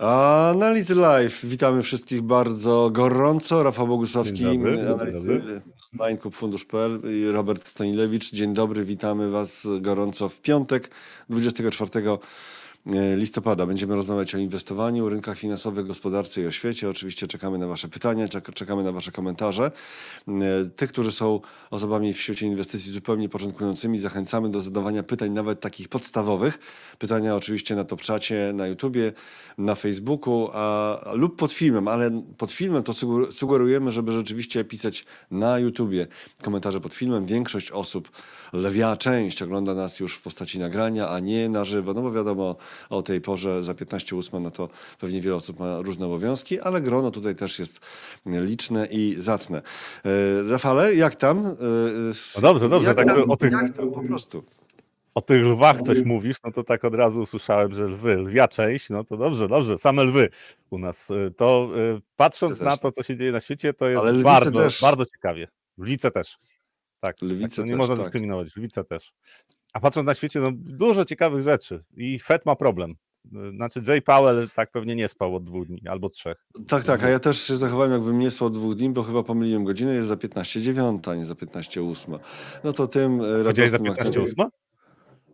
Analizy Live. Witamy wszystkich bardzo gorąco. Rafał Bogusławski, analizy. Fundusz.pl i Robert Stanilewicz. Dzień dobry, witamy Was gorąco w piątek 24 listopada. Będziemy rozmawiać o inwestowaniu, rynkach finansowych, gospodarce i o świecie. Oczywiście czekamy na Wasze pytania, czek- czekamy na Wasze komentarze. E, Tych, którzy są osobami w świecie inwestycji zupełnie początkującymi, zachęcamy do zadawania pytań, nawet takich podstawowych. Pytania oczywiście na top czacie, na YouTubie, na Facebooku a, lub pod filmem, ale pod filmem to suger- sugerujemy, żeby rzeczywiście pisać na YouTubie komentarze pod filmem. Większość osób, lwia część ogląda nas już w postaci nagrania, a nie na żywo, no bo wiadomo o tej porze za 15.08 no to pewnie wiele osób ma różne obowiązki, ale grono tutaj też jest liczne i zacne. E, Rafale, jak tam? E, No dobrze, dobrze, tak tam, o tych- jak tam po prostu? O tych lwach coś mówisz, no to tak od razu usłyszałem, że lwy, lwia część, no to dobrze, dobrze, same lwy u nas. Y, To patrząc na to, co się dzieje na świecie, to jest bardzo, też. bardzo ciekawie. Lwice też. Tak, Lwice tak nie też, można tak. dyskryminować, lwice też. A patrząc na świecie, no dużo ciekawych rzeczy i Fed ma problem. Znaczy Jay Powell tak pewnie nie spał od dwóch dni albo trzech. Tak, tak, a ja też się zachowałem jakbym nie spał dwóch dni, bo chyba pomyliłem godzinę, jest za 15.09, a nie za 15.08. No to tym e, Powiedziałeś za radosnym akcentem- 15.08?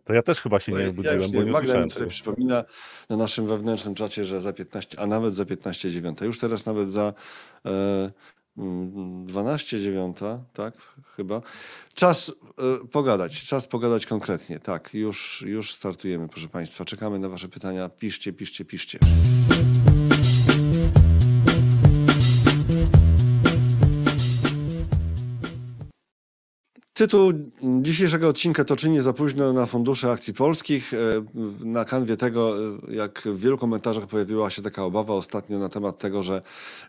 To ja też chyba się nie obudziłem, ja bo nie, Magda mi tutaj tego. przypomina na naszym wewnętrznym czacie, że za 15, a nawet za 15.09. Już teraz nawet za e, mm, 12.09, tak? Chyba. Czas e, pogadać, czas pogadać konkretnie. Tak, już, już startujemy, proszę Państwa. Czekamy na Wasze pytania. Piszcie, piszcie, piszcie. Tytuł dzisiejszego odcinka to czy nie za późno na fundusze akcji polskich. E, Na kanwie tego, e, jak w wielu komentarzach pojawiła się taka obawa ostatnio na temat tego, że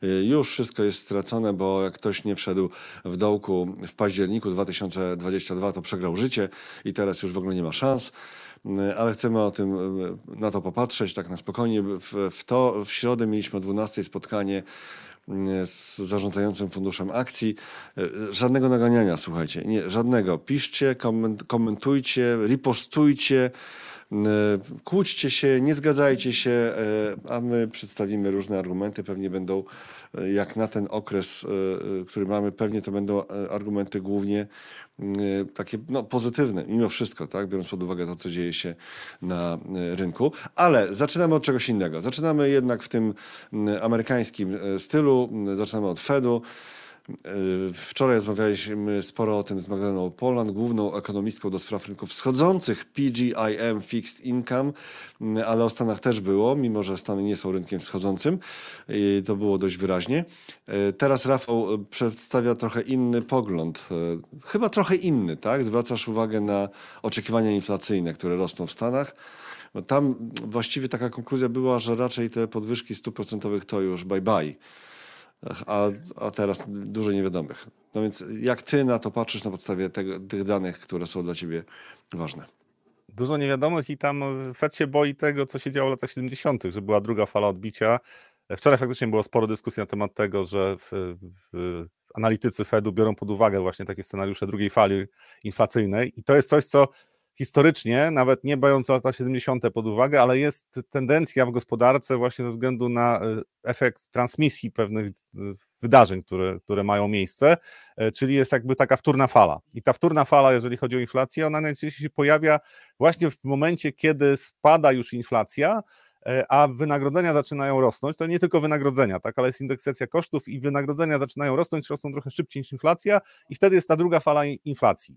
e, już wszystko jest stracone, bo jak ktoś nie wszedł w dołku w październiku 2022, to przegrał życie i teraz już w ogóle nie ma szans. Ale chcemy o tym, na to popatrzeć tak na spokojnie. W, w, to, w środę mieliśmy o 12 spotkanie z zarządzającym funduszem akcji. E, Żadnego naganiania, słuchajcie, nie, żadnego. Piszcie, koment, komentujcie, ripostujcie, e, kłóćcie się, nie zgadzajcie się, e, a my przedstawimy różne argumenty. Pewnie będą, e, jak na ten okres, e, e, który mamy, pewnie to będą e, argumenty głównie e, takie no, pozytywne, mimo wszystko, tak, biorąc pod uwagę to, co dzieje się na e, rynku. Ale zaczynamy od czegoś innego. Zaczynamy jednak w tym amerykańskim e, stylu. Zaczynamy od Fedu. E, Wczoraj rozmawialiśmy sporo o tym z Magdaleną Poland, główną ekonomistką do spraw rynków wschodzących PGIM Fixed Income, m, ale o Stanach też było, mimo że Stany nie są rynkiem wschodzącym. I to było dość wyraźnie. E, Teraz Rafał e, przedstawia trochę inny pogląd. E, Chyba trochę inny, tak? Zwracasz uwagę na oczekiwania inflacyjne, które rosną w Stanach. Tam właściwie taka konkluzja była, że raczej te podwyżki stóp procentowych to już bye bye. A, a teraz dużo niewiadomych. No więc jak ty na to patrzysz na podstawie tego, tych danych, które są dla ciebie ważne? Dużo niewiadomych i tam Fed się boi tego, co się działo w latach 70., że była druga fala odbicia. Wczoraj faktycznie było sporo dyskusji na temat tego, że w, w, analitycy Fedu biorą pod uwagę właśnie takie scenariusze drugiej fali inflacyjnej i to jest coś, co historycznie, nawet nie biorąc lata 70. pod uwagę, ale jest tendencja w gospodarce właśnie ze względu na e, efekt transmisji pewnych e, wydarzeń, które, które mają miejsce, e, czyli jest jakby taka wtórna fala. I ta wtórna fala, jeżeli chodzi o inflację, ona najczęściej się pojawia właśnie w momencie, kiedy spada już inflacja, a wynagrodzenia zaczynają rosnąć. To nie tylko wynagrodzenia, tak, ale jest indeksacja kosztów i wynagrodzenia zaczynają rosnąć, rosną trochę szybciej niż inflacja, i wtedy jest ta druga fala inflacji.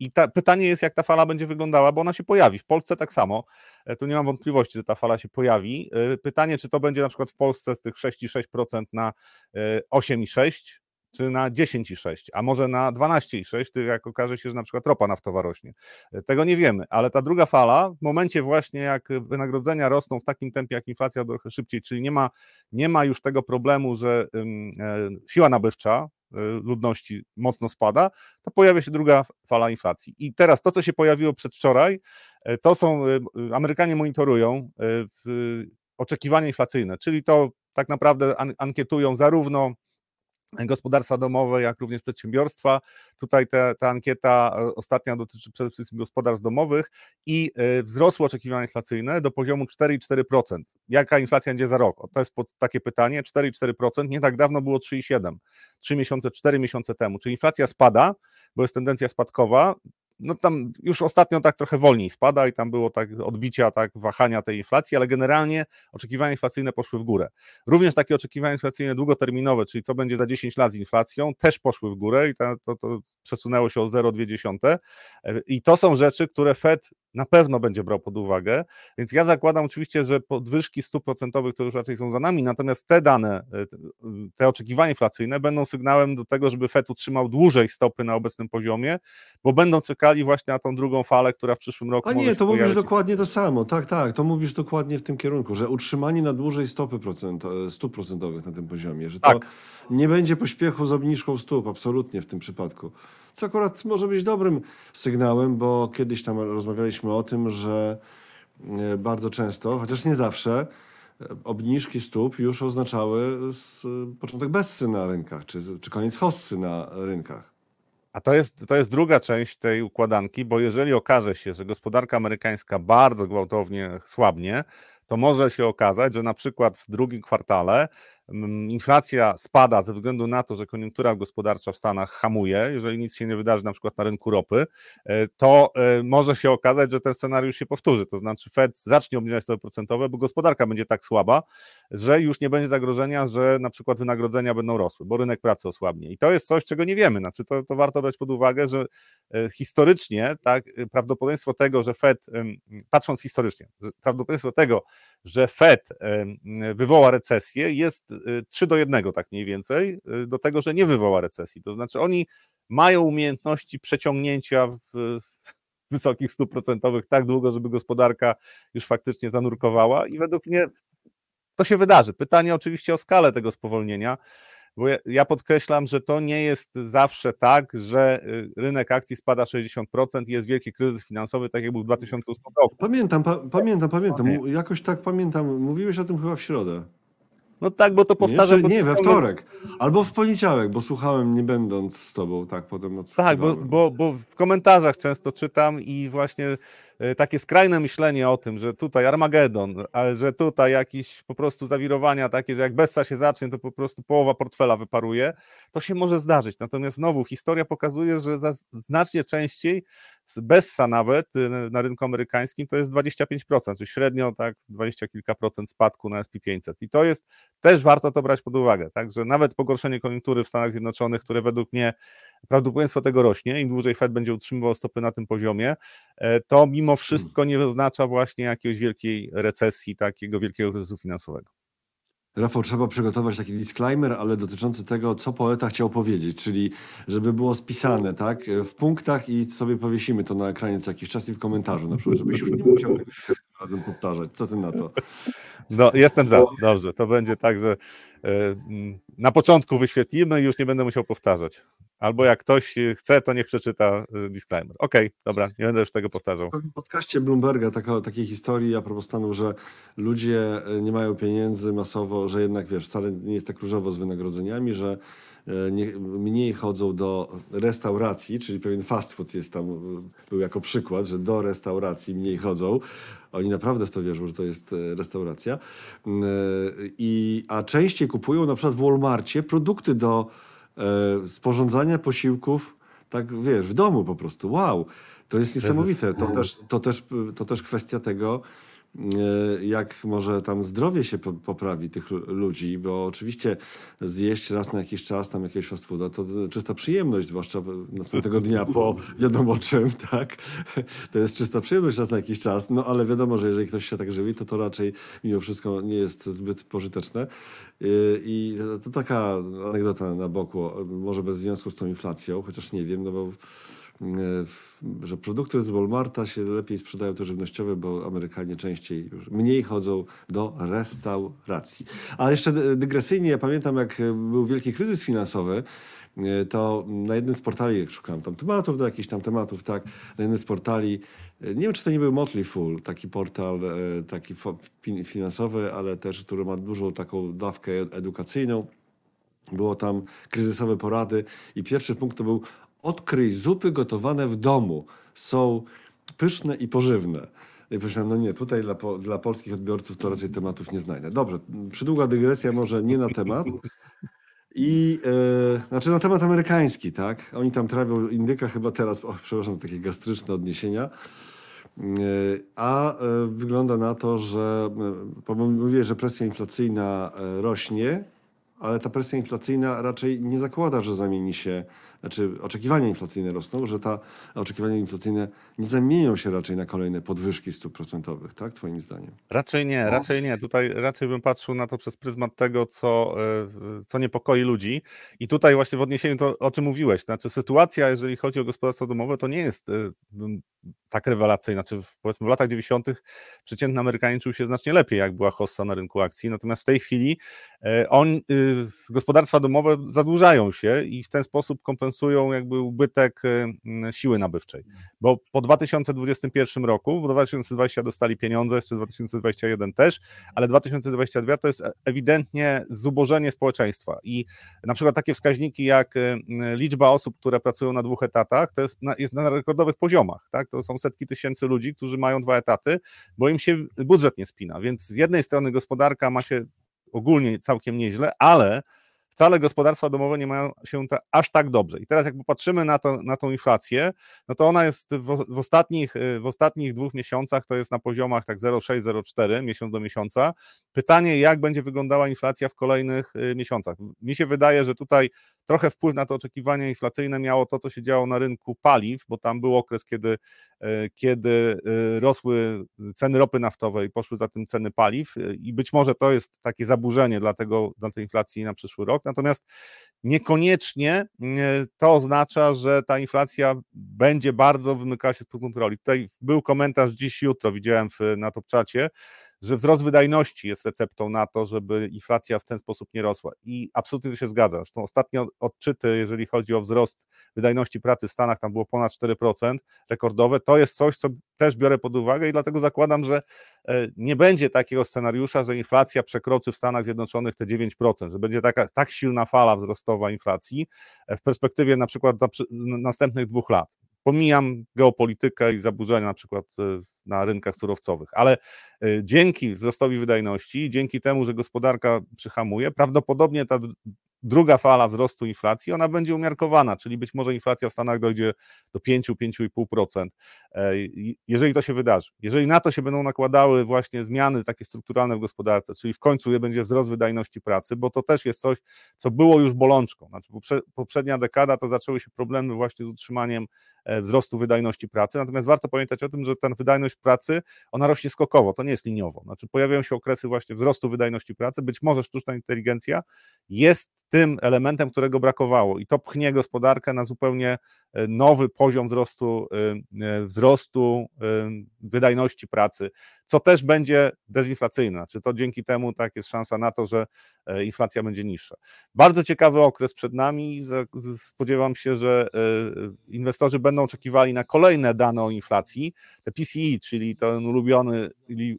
I ta, pytanie jest, jak ta fala będzie wyglądała, bo ona się pojawi. W Polsce tak samo. E, Tu nie mam wątpliwości, że ta fala się pojawi. E, Pytanie, czy to będzie na przykład w Polsce z tych 6,6% na e, 8,6%, czy na 10,6, a może na 12,6, to jak okaże się, że na przykład ropa naftowa rośnie. E, Tego nie wiemy, ale ta druga fala, w momencie właśnie jak wynagrodzenia rosną w takim tempie jak inflacja trochę szybciej, czyli nie ma, nie ma już tego problemu, że e, siła nabywcza e, ludności mocno spada, to pojawia się druga fala inflacji. I teraz to, co się pojawiło przedwczoraj, to są, Amerykanie monitorują oczekiwania inflacyjne, czyli to tak naprawdę an- ankietują zarówno gospodarstwa domowe, jak również przedsiębiorstwa. Tutaj ta ankieta e, ostatnia dotyczy przede wszystkim gospodarstw domowych i e, wzrosło oczekiwania inflacyjne do poziomu 4,4%. Jaka inflacja będzie za rok? To jest takie pytanie. 4,4%. Nie tak dawno było 3,7%. 3 miesiące, 4 miesiące temu. Czyli inflacja spada, bo jest tendencja spadkowa no tam już ostatnio tak trochę wolniej spada i tam było tak odbicia, tak wahania tej inflacji, ale generalnie oczekiwania inflacyjne poszły w górę. Również takie oczekiwania inflacyjne długoterminowe, czyli co będzie za 10 lat z inflacją, też poszły w górę i to, to, to przesunęło się o 0,2 i to są rzeczy, które Fed na pewno będzie brał pod uwagę, więc ja zakładam oczywiście, że podwyżki stóp procentowych to już raczej są za nami, natomiast te dane, e, te oczekiwania inflacyjne będą sygnałem do tego, żeby Fed utrzymał dłużej stopy na obecnym poziomie, bo będą czekali właśnie na tą drugą falę, która w przyszłym roku A nie, to mówisz dokładnie to samo, tak, tak, to mówisz dokładnie w tym kierunku, że utrzymanie na dłużej stopy procent, e, stóp procentowych na tym poziomie, że to tak. nie będzie pośpiechu z obniżką stóp, absolutnie w tym przypadku co akurat może być dobrym sygnałem, bo kiedyś tam rozmawialiśmy o tym, że e, bardzo często, chociaż nie zawsze, e, obniżki stóp już oznaczały początek bessy na rynkach, czy, czy koniec hossy na rynkach. A to jest, to jest druga część tej układanki, bo jeżeli okaże się, że gospodarka amerykańska bardzo gwałtownie słabnie, to może się okazać, że na przykład w drugim kwartale inflacja spada ze względu na to, że koniunktura gospodarcza w Stanach hamuje, jeżeli nic się nie wydarzy na przykład na rynku ropy, e, to e, może się okazać, że ten scenariusz się powtórzy. To znaczy Fed zacznie obniżać stopy procentowe, bo gospodarka będzie tak słaba, że już nie będzie zagrożenia, że na przykład wynagrodzenia będą rosły, bo rynek pracy osłabnie. I to jest coś, czego nie wiemy. Znaczy to, to warto brać pod uwagę, że e, historycznie tak, prawdopodobieństwo tego, że Fed, patrząc historycznie, prawdopodobieństwo tego, że Fed wywoła recesję jest 3 y, do 1 tak mniej więcej, y, do tego, że nie wywoła recesji. To znaczy oni mają umiejętności przeciągnięcia w wysokich stóp procentowych tak długo, żeby gospodarka już faktycznie zanurkowała i według mnie to się wydarzy. Pytanie oczywiście o skalę tego spowolnienia, bo ja, ja, podkreślam, że to nie jest zawsze tak, że y, rynek akcji spada 60% i jest wielki kryzys finansowy, tak jak był w 2008 roku. Pamiętam, pa, pamiętam, pamiętam. Jakoś tak pamiętam. Mówiłeś o tym chyba w środę. No tak, bo to powtarzam. Nie, we wtorek. Albo w poniedziałek, bo słuchałem nie będąc z tobą, tak, potem Tak, bo, bo, bo w komentarzach często czytam i właśnie e, takie skrajne myślenie o tym, że tutaj Armagedon, że tutaj jakieś po prostu zawirowania takie, że jak Bessa się zacznie, to po prostu połowa portfela wyparuje, to się może zdarzyć. Natomiast znowu historia pokazuje, że znacznie częściej Bessa nawet y, na rynku amerykańskim to jest 25%, czyli średnio tak 20 kilka procent spadku na SP500 i to jest, też warto to brać pod uwagę, tak, że nawet pogorszenie koniunktury w Stanach Zjednoczonych, które według mnie prawdopodobieństwo tego rośnie, im dłużej Fed będzie utrzymywał stopy na tym poziomie, e, to mimo wszystko nie oznacza właśnie jakiejś wielkiej recesji, takiego wielkiego kryzysu finansowego. Rafał, trzeba przygotować taki disclaimer, ale dotyczący tego, co poeta chciał powiedzieć, czyli żeby było spisane, tak, w punktach i sobie powiesimy to na ekranie co jakiś czas i w komentarzu na przykład, żebyś już nie musiał razem powtarzać. Co ty na to? No, jestem za. Dobrze, to będzie tak, że e, na początku wyświetlimy i już nie będę musiał powtarzać. Albo jak ktoś chce, to niech przeczyta y, disclaimer. Okej, okay, dobra, nie będę już tego powtarzał. W podcaście Bloomberga taka, takiej historii a propos Stanów, że ludzie y, nie mają pieniędzy masowo, że jednak wiesz, wcale nie jest tak różowo z wynagrodzeniami, że nie, mniej chodzą do restauracji, czyli pewien fast food jest tam, był jako przykład, że do restauracji mniej chodzą. Oni naprawdę w to wierzą, że to jest restauracja. I, a częściej kupują na przykład w Walmartie produkty do e, sporządzania posiłków, tak wiesz, w domu po prostu. Wow, to jest niesamowite. To też, to też, to też kwestia tego, E, jak może tam zdrowie się poprawi tych ludzi, bo oczywiście zjeść raz na jakiś czas tam jakiegoś fast fooda to czysta przyjemność, zwłaszcza następnego dnia po wiadomo czym, tak? To jest czysta przyjemność raz na jakiś czas, no ale wiadomo, że jeżeli ktoś się tak żywi, to to raczej mimo wszystko nie jest zbyt pożyteczne. E, I to taka anegdota na boku, może bez związku z tą inflacją, chociaż nie wiem, no bo E, że produkty z Walmarta się lepiej sprzedają te żywnościowe, bo Amerykanie częściej już mniej chodzą do restauracji. Ale jeszcze dygresyjnie, ja pamiętam jak był wielki kryzys finansowy, e, to na jednym z portali, jak szukałem tam tematów do jakichś tam tematów, tak, na jednym z portali, e, nie wiem czy to nie był Motley Fool, taki portal taki finansowy, ale też, który ma dużą taką dawkę edukacyjną, Było tam kryzysowe porady i pierwszy punkt to był odkryj zupy gotowane w domu. Są pyszne i pożywne. I pomyślałem, no nie, tutaj dla, dla polskich odbiorców to raczej tematów nie znajdę. Dobrze, przydługa dygresja może nie na temat. I e, znaczy na temat amerykański, tak? Oni tam trawią indyka chyba teraz, o, przepraszam, takie gastryczne odniesienia. E, A e, wygląda na to, że mówię, że presja inflacyjna rośnie, ale ta presja inflacyjna raczej nie zakłada, że zamieni się, znaczy oczekiwania inflacyjne rosną, że ta oczekiwania inflacyjne nie zamienią się raczej na kolejne podwyżki stóp procentowych, tak? Twoim zdaniem? Raczej nie, No. raczej nie. Tutaj raczej bym patrzył na to przez pryzmat tego, co, e, co niepokoi ludzi. I tutaj właśnie w odniesieniu to, o czym mówiłeś, znaczy sytuacja, jeżeli chodzi o gospodarstwo domowe, to nie jest e, tak rewelacyjna. Znaczy, powiedzmy w latach 90. przeciętny Amerykanin czuł się znacznie lepiej, jak była hossa na rynku akcji. Natomiast w tej chwili e, on, y, gospodarstwa domowe zadłużają się i w ten sposób kompensują jakby ubytek siły nabywczej. Bo po 2021 roku, bo 2020 dostali pieniądze, jeszcze 2021 też, ale 2022 to jest ewidentnie zubożenie społeczeństwa. I na przykład takie wskaźniki jak m, liczba osób, które pracują na dwóch etatach, to jest na, jest na rekordowych poziomach. Tak? To są setki tysięcy ludzi, którzy mają dwa etaty, bo im się budżet nie spina. Więc z jednej strony gospodarka ma się ogólnie całkiem nieźle, ale wcale gospodarstwa domowe nie mają się ta, aż tak dobrze. I teraz jak popatrzymy na, to, na tą inflację, no to ona jest w, w, ostatnich, y, w ostatnich dwóch miesiącach, to jest na poziomach tak 0,6-0,4 miesiąc do miesiąca. Pytanie, jak będzie wyglądała inflacja w kolejnych y, miesiącach. Mi się wydaje, że tutaj trochę wpływ na to oczekiwania inflacyjne miało to, co się działo na rynku paliw, bo tam był okres, kiedy, e, kiedy e, rosły ceny ropy naftowej, poszły za tym ceny paliw e, i być może to jest takie zaburzenie dla, tego, dla tej inflacji na przyszły rok. Natomiast niekoniecznie to oznacza, że ta inflacja będzie bardzo wymykała się spod kontroli. Tutaj był komentarz dziś, jutro, widziałem w, na top czacie, że wzrost wydajności jest receptą na to, żeby inflacja w ten sposób nie rosła. I absolutnie to się zgadza. Zresztą ostatnie odczyty, jeżeli chodzi o wzrost wydajności pracy w Stanach, tam było ponad 4% rekordowe. To jest coś, co też biorę pod uwagę i dlatego zakładam, że e, nie będzie takiego scenariusza, że inflacja przekroczy w Stanach Zjednoczonych te 9%, że będzie taka tak silna fala wzrostowa inflacji e, w perspektywie na przykład na, następnych dwóch lat pomijam geopolitykę i zaburzenia na przykład e, na rynkach surowcowych, ale e, dzięki wzrostowi wydajności, dzięki temu, że gospodarka przyhamuje, prawdopodobnie ta druga fala wzrostu inflacji, ona będzie umiarkowana, czyli być może inflacja w Stanach dojdzie do 5-5,5%. E, Jeżeli to się wydarzy, jeżeli na to się będą nakładały właśnie zmiany takie strukturalne w gospodarce, czyli w końcu będzie wzrost wydajności pracy, bo to też jest coś, co było już bolączką. Znaczy poprzednia dekada to zaczęły się problemy właśnie z utrzymaniem wzrostu wydajności pracy, natomiast warto pamiętać o tym, że ta wydajność pracy, ona rośnie skokowo, to nie jest liniowo, znaczy pojawiają się okresy właśnie wzrostu wydajności pracy, być może sztuczna inteligencja jest tym elementem, którego brakowało. I to pchnie gospodarkę na zupełnie nowy poziom wzrostu, wzrostu wydajności pracy, co też będzie dezinflacyjne, znaczy to dzięki temu tak jest szansa na to, że inflacja będzie niższa. Bardzo ciekawy okres przed nami, spodziewam się, że inwestorzy będą oczekiwali na kolejne dane o inflacji, te PCE, czyli ten ulubiony,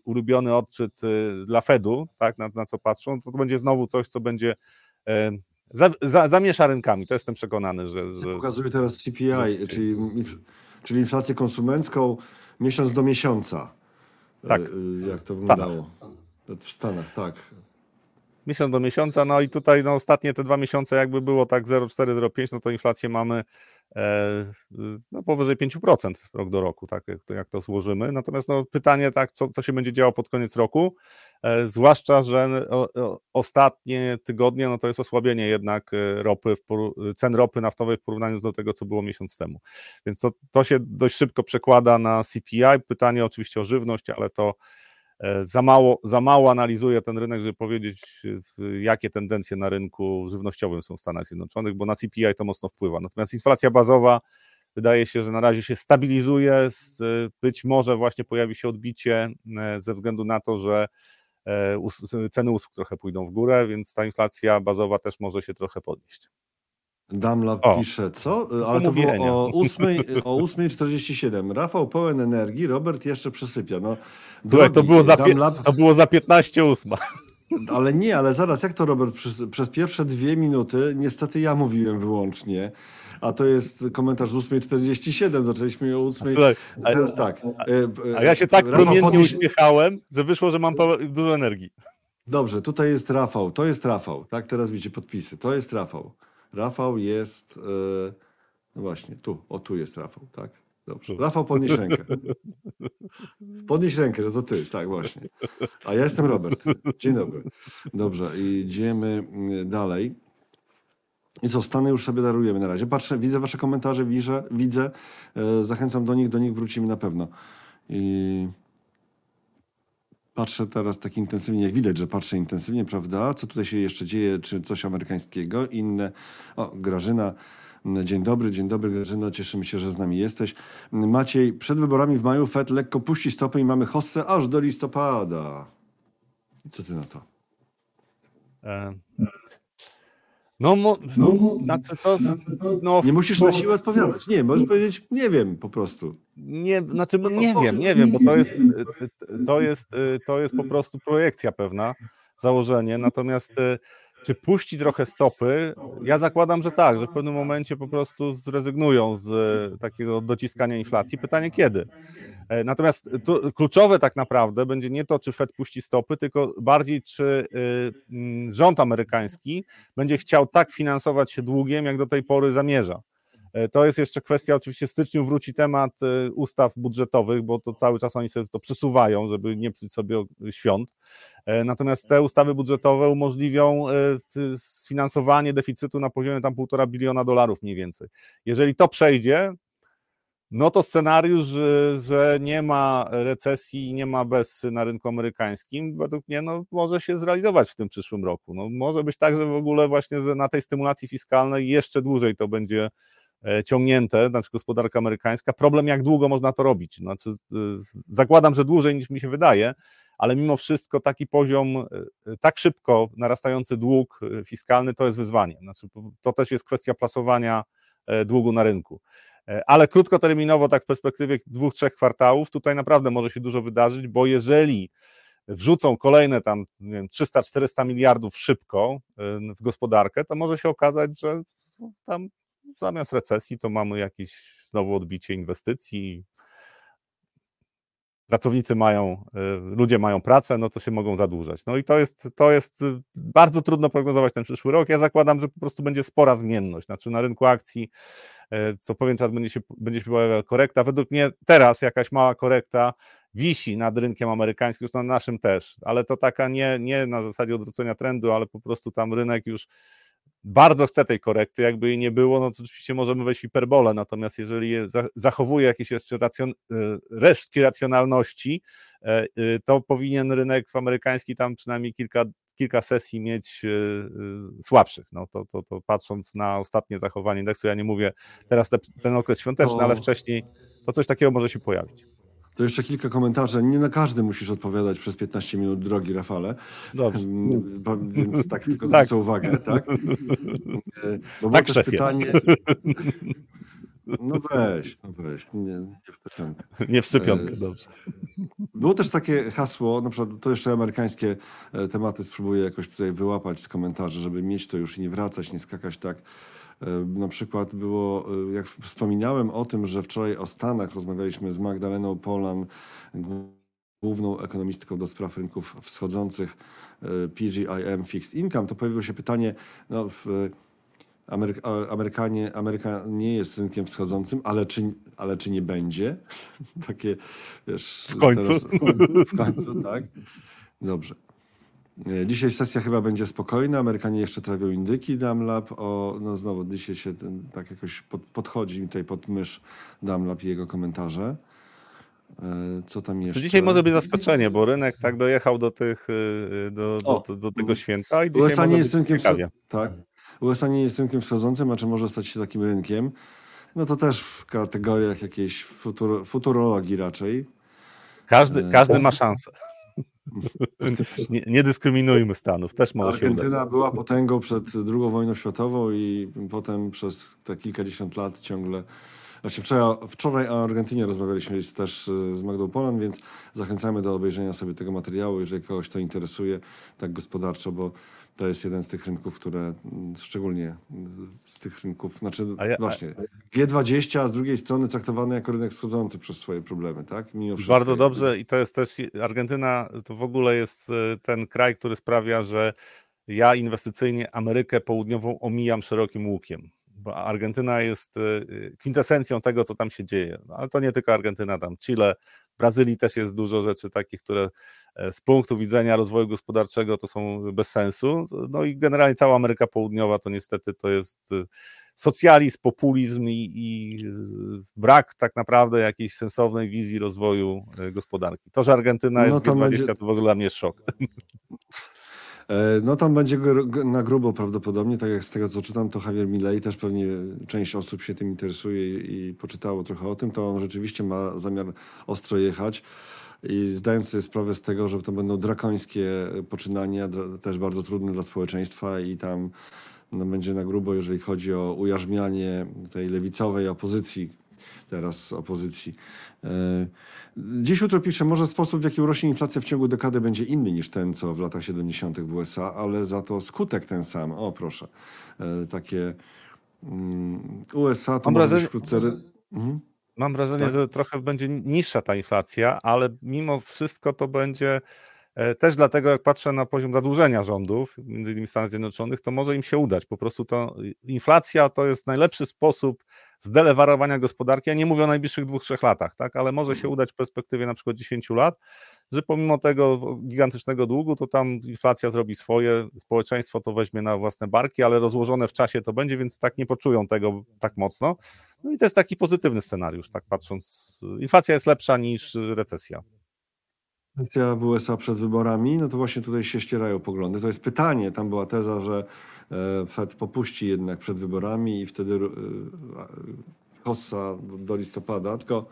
ulubiony odczyt dla Fedu, tak, na, na co patrzą, to będzie znowu coś, co będzie za, za, zamiesza rynkami, to jestem przekonany, że... że... Pokazuję teraz CPI, czyli, czyli inflację konsumencką miesiąc do miesiąca. Tak. Jak to wyglądało w Stanach, tak. Miesiąc do miesiąca, no i tutaj no, ostatnie te dwa miesiące jakby było tak 0,4-0,5, no to inflację mamy e, no, powyżej 5% rok do roku, tak jak, jak to złożymy. Natomiast no, pytanie, tak, co, co się będzie działo pod koniec roku, e, zwłaszcza, że o, o, ostatnie tygodnie, no to jest osłabienie jednak ropy, w, cen ropy naftowej w porównaniu do tego, co było miesiąc temu. Więc to, to się dość szybko przekłada na CPI. Pytanie oczywiście o żywność, ale to za mało, za mało analizuje ten rynek, żeby powiedzieć, jakie tendencje na rynku żywnościowym są w Stanach Zjednoczonych, bo na CPI to mocno wpływa. Natomiast inflacja bazowa wydaje się, że na razie się stabilizuje, być może właśnie pojawi się odbicie ze względu na to, że ceny usług trochę pójdą w górę, więc ta inflacja bazowa też może się trochę podnieść. Damla o, pisze, co? Ale to było o 8.47. O 8 Rafał pełen energii, Robert jeszcze przesypia. No, Słuchaj, to było, za Damlab... to było za 15 ósma. Ale nie, ale zaraz, jak to Robert? Przez, przez pierwsze dwie minuty niestety ja mówiłem wyłącznie, a to jest komentarz z 8.47, zaczęliśmy o 8.00. Słuchaj, a, Teraz tak. e, e, a ja się tak Rafał promiennie podnieś- uśmiechałem, że wyszło, że mam dużo energii. Dobrze, tutaj jest Rafał, to jest Rafał, tak? Teraz widzicie podpisy, to jest Rafał. Rafał jest, e, no właśnie, tu, o tu jest Rafał, tak? Dobrze. Rafał, podnieś rękę. Podnieś rękę, że to ty, tak właśnie. A ja jestem Robert. Dzień dobry. Dobrze, idziemy mm, dalej. I co, Stany już sobie darujemy na razie. Patrzę, widzę wasze komentarze, widzę, widzę. E, zachęcam do nich, do nich wrócimy na pewno. I patrzę teraz tak intensywnie, jak widać, że patrzę intensywnie, prawda? Co tutaj się jeszcze dzieje, czy coś amerykańskiego, inne. O, Grażyna. Dzień dobry, dzień dobry Grażyno, cieszymy się, że z nami jesteś. Maciej, przed wyborami w maju Fed lekko puści stopy i mamy hossę aż do listopada. Co ty na to? E, No, mo, znaczy to, no, Nie musisz na siłę odpowiadać. Nie, możesz powiedzieć, nie wiem po prostu. Nie, znaczy no nie wiem, nie wiem, bo to jest, y, to jest, y, to jest po prostu projekcja pewna, założenie. Natomiast y, czy puści trochę stopy? Ja zakładam, że tak, że w pewnym momencie po prostu zrezygnują z y, takiego dociskania inflacji. Pytanie kiedy? E, Natomiast kluczowe tak naprawdę będzie nie to, czy Fed puści stopy, tylko bardziej, czy y, mm, rząd amerykański będzie chciał tak finansować się długiem, jak do tej pory zamierza. E, To jest jeszcze kwestia, oczywiście w styczniu wróci temat e, ustaw budżetowych, bo to cały czas oni sobie to przesuwają, żeby nie psuć sobie świąt. E, Natomiast te ustawy budżetowe umożliwią w- sfinansowanie deficytu na poziomie tam półtora biliona dolarów mniej więcej. Jeżeli to przejdzie, no to scenariusz, że, że nie ma recesji, nie ma bez na rynku amerykańskim, według mnie no, może się zrealizować w tym przyszłym roku. No, może być tak, że w ogóle właśnie na tej stymulacji fiskalnej jeszcze dłużej to będzie e, ciągnięte, znaczy gospodarka amerykańska. Problem, jak długo można to robić. Znaczy, y, zakładam, że dłużej niż mi się wydaje, ale mimo wszystko taki poziom, y, tak szybko narastający dług y, fiskalny to jest wyzwanie. Znaczy, to też jest kwestia plasowania e, długu na rynku. E, Ale krótkoterminowo, tak w perspektywie dwóch, trzech kwartałów, tutaj naprawdę może się dużo wydarzyć, bo jeżeli wrzucą kolejne tam nie wiem, 300-400 miliardów szybko y, w gospodarkę, to może się okazać, że tam zamiast recesji to mamy jakieś znowu odbicie inwestycji. Pracownicy mają, y, ludzie mają pracę, no to się mogą zadłużać. No i to jest, to jest bardzo trudno prognozować ten przyszły rok. Ja zakładam, że po prostu będzie spora zmienność. Znaczy na rynku akcji e, co pewien czas będzie się, będzie się pojawiała korekta. Według mnie teraz jakaś mała korekta wisi nad rynkiem amerykańskim, już na naszym też, ale to taka nie, nie na zasadzie odwrócenia trendu, ale po prostu tam rynek już bardzo chce tej korekty, jakby jej nie było, no to oczywiście możemy wejść w hiperbolę, natomiast jeżeli je za- zachowuje jakieś jeszcze racjon, y, resztki racjonalności, e, y, to powinien rynek amerykański tam przynajmniej kilka, kilka sesji mieć y, y, słabszych. No to, to, to patrząc na ostatnie zachowanie indeksu, ja nie mówię teraz te, ten okres świąteczny, To- ale wcześniej to coś takiego może się pojawić. To jeszcze kilka komentarzy. Nie na każdy musisz odpowiadać przez 15 minut, drogi Rafale. Dobrze. Więc tak tylko Tak. zwrócę uwagę, tak? E, Bo Tak, też szefie. pytanie. No weź, no weź, nie, nie w. Nie w szczepionkę, E, dobrze. Było też takie hasło, na przykład to jeszcze amerykańskie e, tematy spróbuję jakoś tutaj wyłapać z komentarzy, żeby mieć to już i nie wracać, nie skakać tak. E, Na przykład było, jak wspominałem o tym, że wczoraj o Stanach rozmawialiśmy z Magdaleną Polan, główną ekonomistką do spraw rynków wschodzących PGIM Fixed Income, to pojawiło się pytanie, no w, Amerykanie, Ameryka nie jest rynkiem wschodzącym, ale czy, ale czy nie będzie? Takie, wiesz... W końcu. w końcu, tak? Dobrze. E, Dzisiaj sesja chyba będzie spokojna. Amerykanie jeszcze trawią indyki Damlab. O, no znowu dzisiaj się ten, tak jakoś pod, podchodzi mi tutaj pod mysz Damlab i jego komentarze. E, Co tam Co jeszcze? dzisiaj może być zaskoczenie, bo rynek tak dojechał do, tych, y, do, do, O. do, do tego święta i dzisiaj USA nie jest rynkiem ciekawie. wscho- tak. USA nie jest rynkiem wschodzącym, a czy może stać się takim rynkiem? No to też w kategoriach jakiejś futur, futurologii raczej. Każdy, E, każdy ma szansę. Nie, nie dyskryminujmy Stanów, też może. Argentyna była potęgą przed II wojną światową i potem przez te kilkadziesiąt lat ciągle Właśnie wczoraj, wczoraj o Argentynie rozmawialiśmy też y, z Magdą Polan, więc zachęcamy do obejrzenia sobie tego materiału, jeżeli kogoś to interesuje tak gospodarczo, bo to jest jeden z tych rynków, które mm, szczególnie mm, z tych rynków, znaczy ja- właśnie G20, a z drugiej strony traktowany jako rynek wschodzący przez swoje problemy, tak? Mimo wszystko. Bardzo dobrze i to jest też Argentyna to w ogóle jest e, ten kraj, który sprawia, że ja inwestycyjnie Amerykę Południową omijam szerokim łukiem. Bo Argentyna jest e, kwintesencją tego, co tam się dzieje. No, Ale to nie tylko Argentyna, tam Chile, w Brazylii też jest dużo rzeczy takich, które e, z punktu widzenia rozwoju gospodarczego to są bez sensu. No i generalnie cała Ameryka Południowa to niestety to jest e, socjalizm, populizm i, i brak tak naprawdę jakiejś sensownej wizji rozwoju gospodarki. To, że Argentyna No jest to G20, będzie- to w ogóle dla mnie szok. E, No tam będzie na grubo prawdopodobnie, tak jak z tego co czytam, to Javier Milei też pewnie część osób się tym interesuje i, poczytało trochę o tym, to on rzeczywiście ma zamiar ostro jechać i zdając sobie sprawę z tego, że to będą drakońskie poczynania, też bardzo trudne dla społeczeństwa i tam no, będzie na grubo, jeżeli chodzi o ujarzmianie tej lewicowej opozycji, teraz opozycji. E, Dziś jutro pisze, może sposób, w jaki urośnie inflacja w ciągu dekady będzie inny niż ten, co w latach 70. w USA, ale za to skutek ten sam. O, proszę. E, Takie mm, USA to może być wkrótce... Mhm. Mam wrażenie, Tak. że trochę będzie niższa ta inflacja, ale mimo wszystko to będzie e, też dlatego, jak patrzę na poziom zadłużenia rządów, między innymi Stanów Zjednoczonych, to może im się udać. Po prostu to inflacja to jest najlepszy sposób zdelewarowania gospodarki. Ja nie mówię o najbliższych dwóch, trzech latach, tak, ale może się udać w perspektywie na przykład 10 lat, że pomimo tego gigantycznego długu, to tam inflacja zrobi swoje, społeczeństwo to weźmie na własne barki, ale rozłożone w czasie to będzie, więc tak nie poczują tego tak mocno. No i to jest taki pozytywny scenariusz, tak patrząc. Inflacja jest lepsza niż recesja. Kwestia w USA przed wyborami, no to właśnie tutaj się ścierają poglądy. To jest pytanie, tam była teza, że Fed popuści jednak przed wyborami i wtedy e, hossa do- listopada, tylko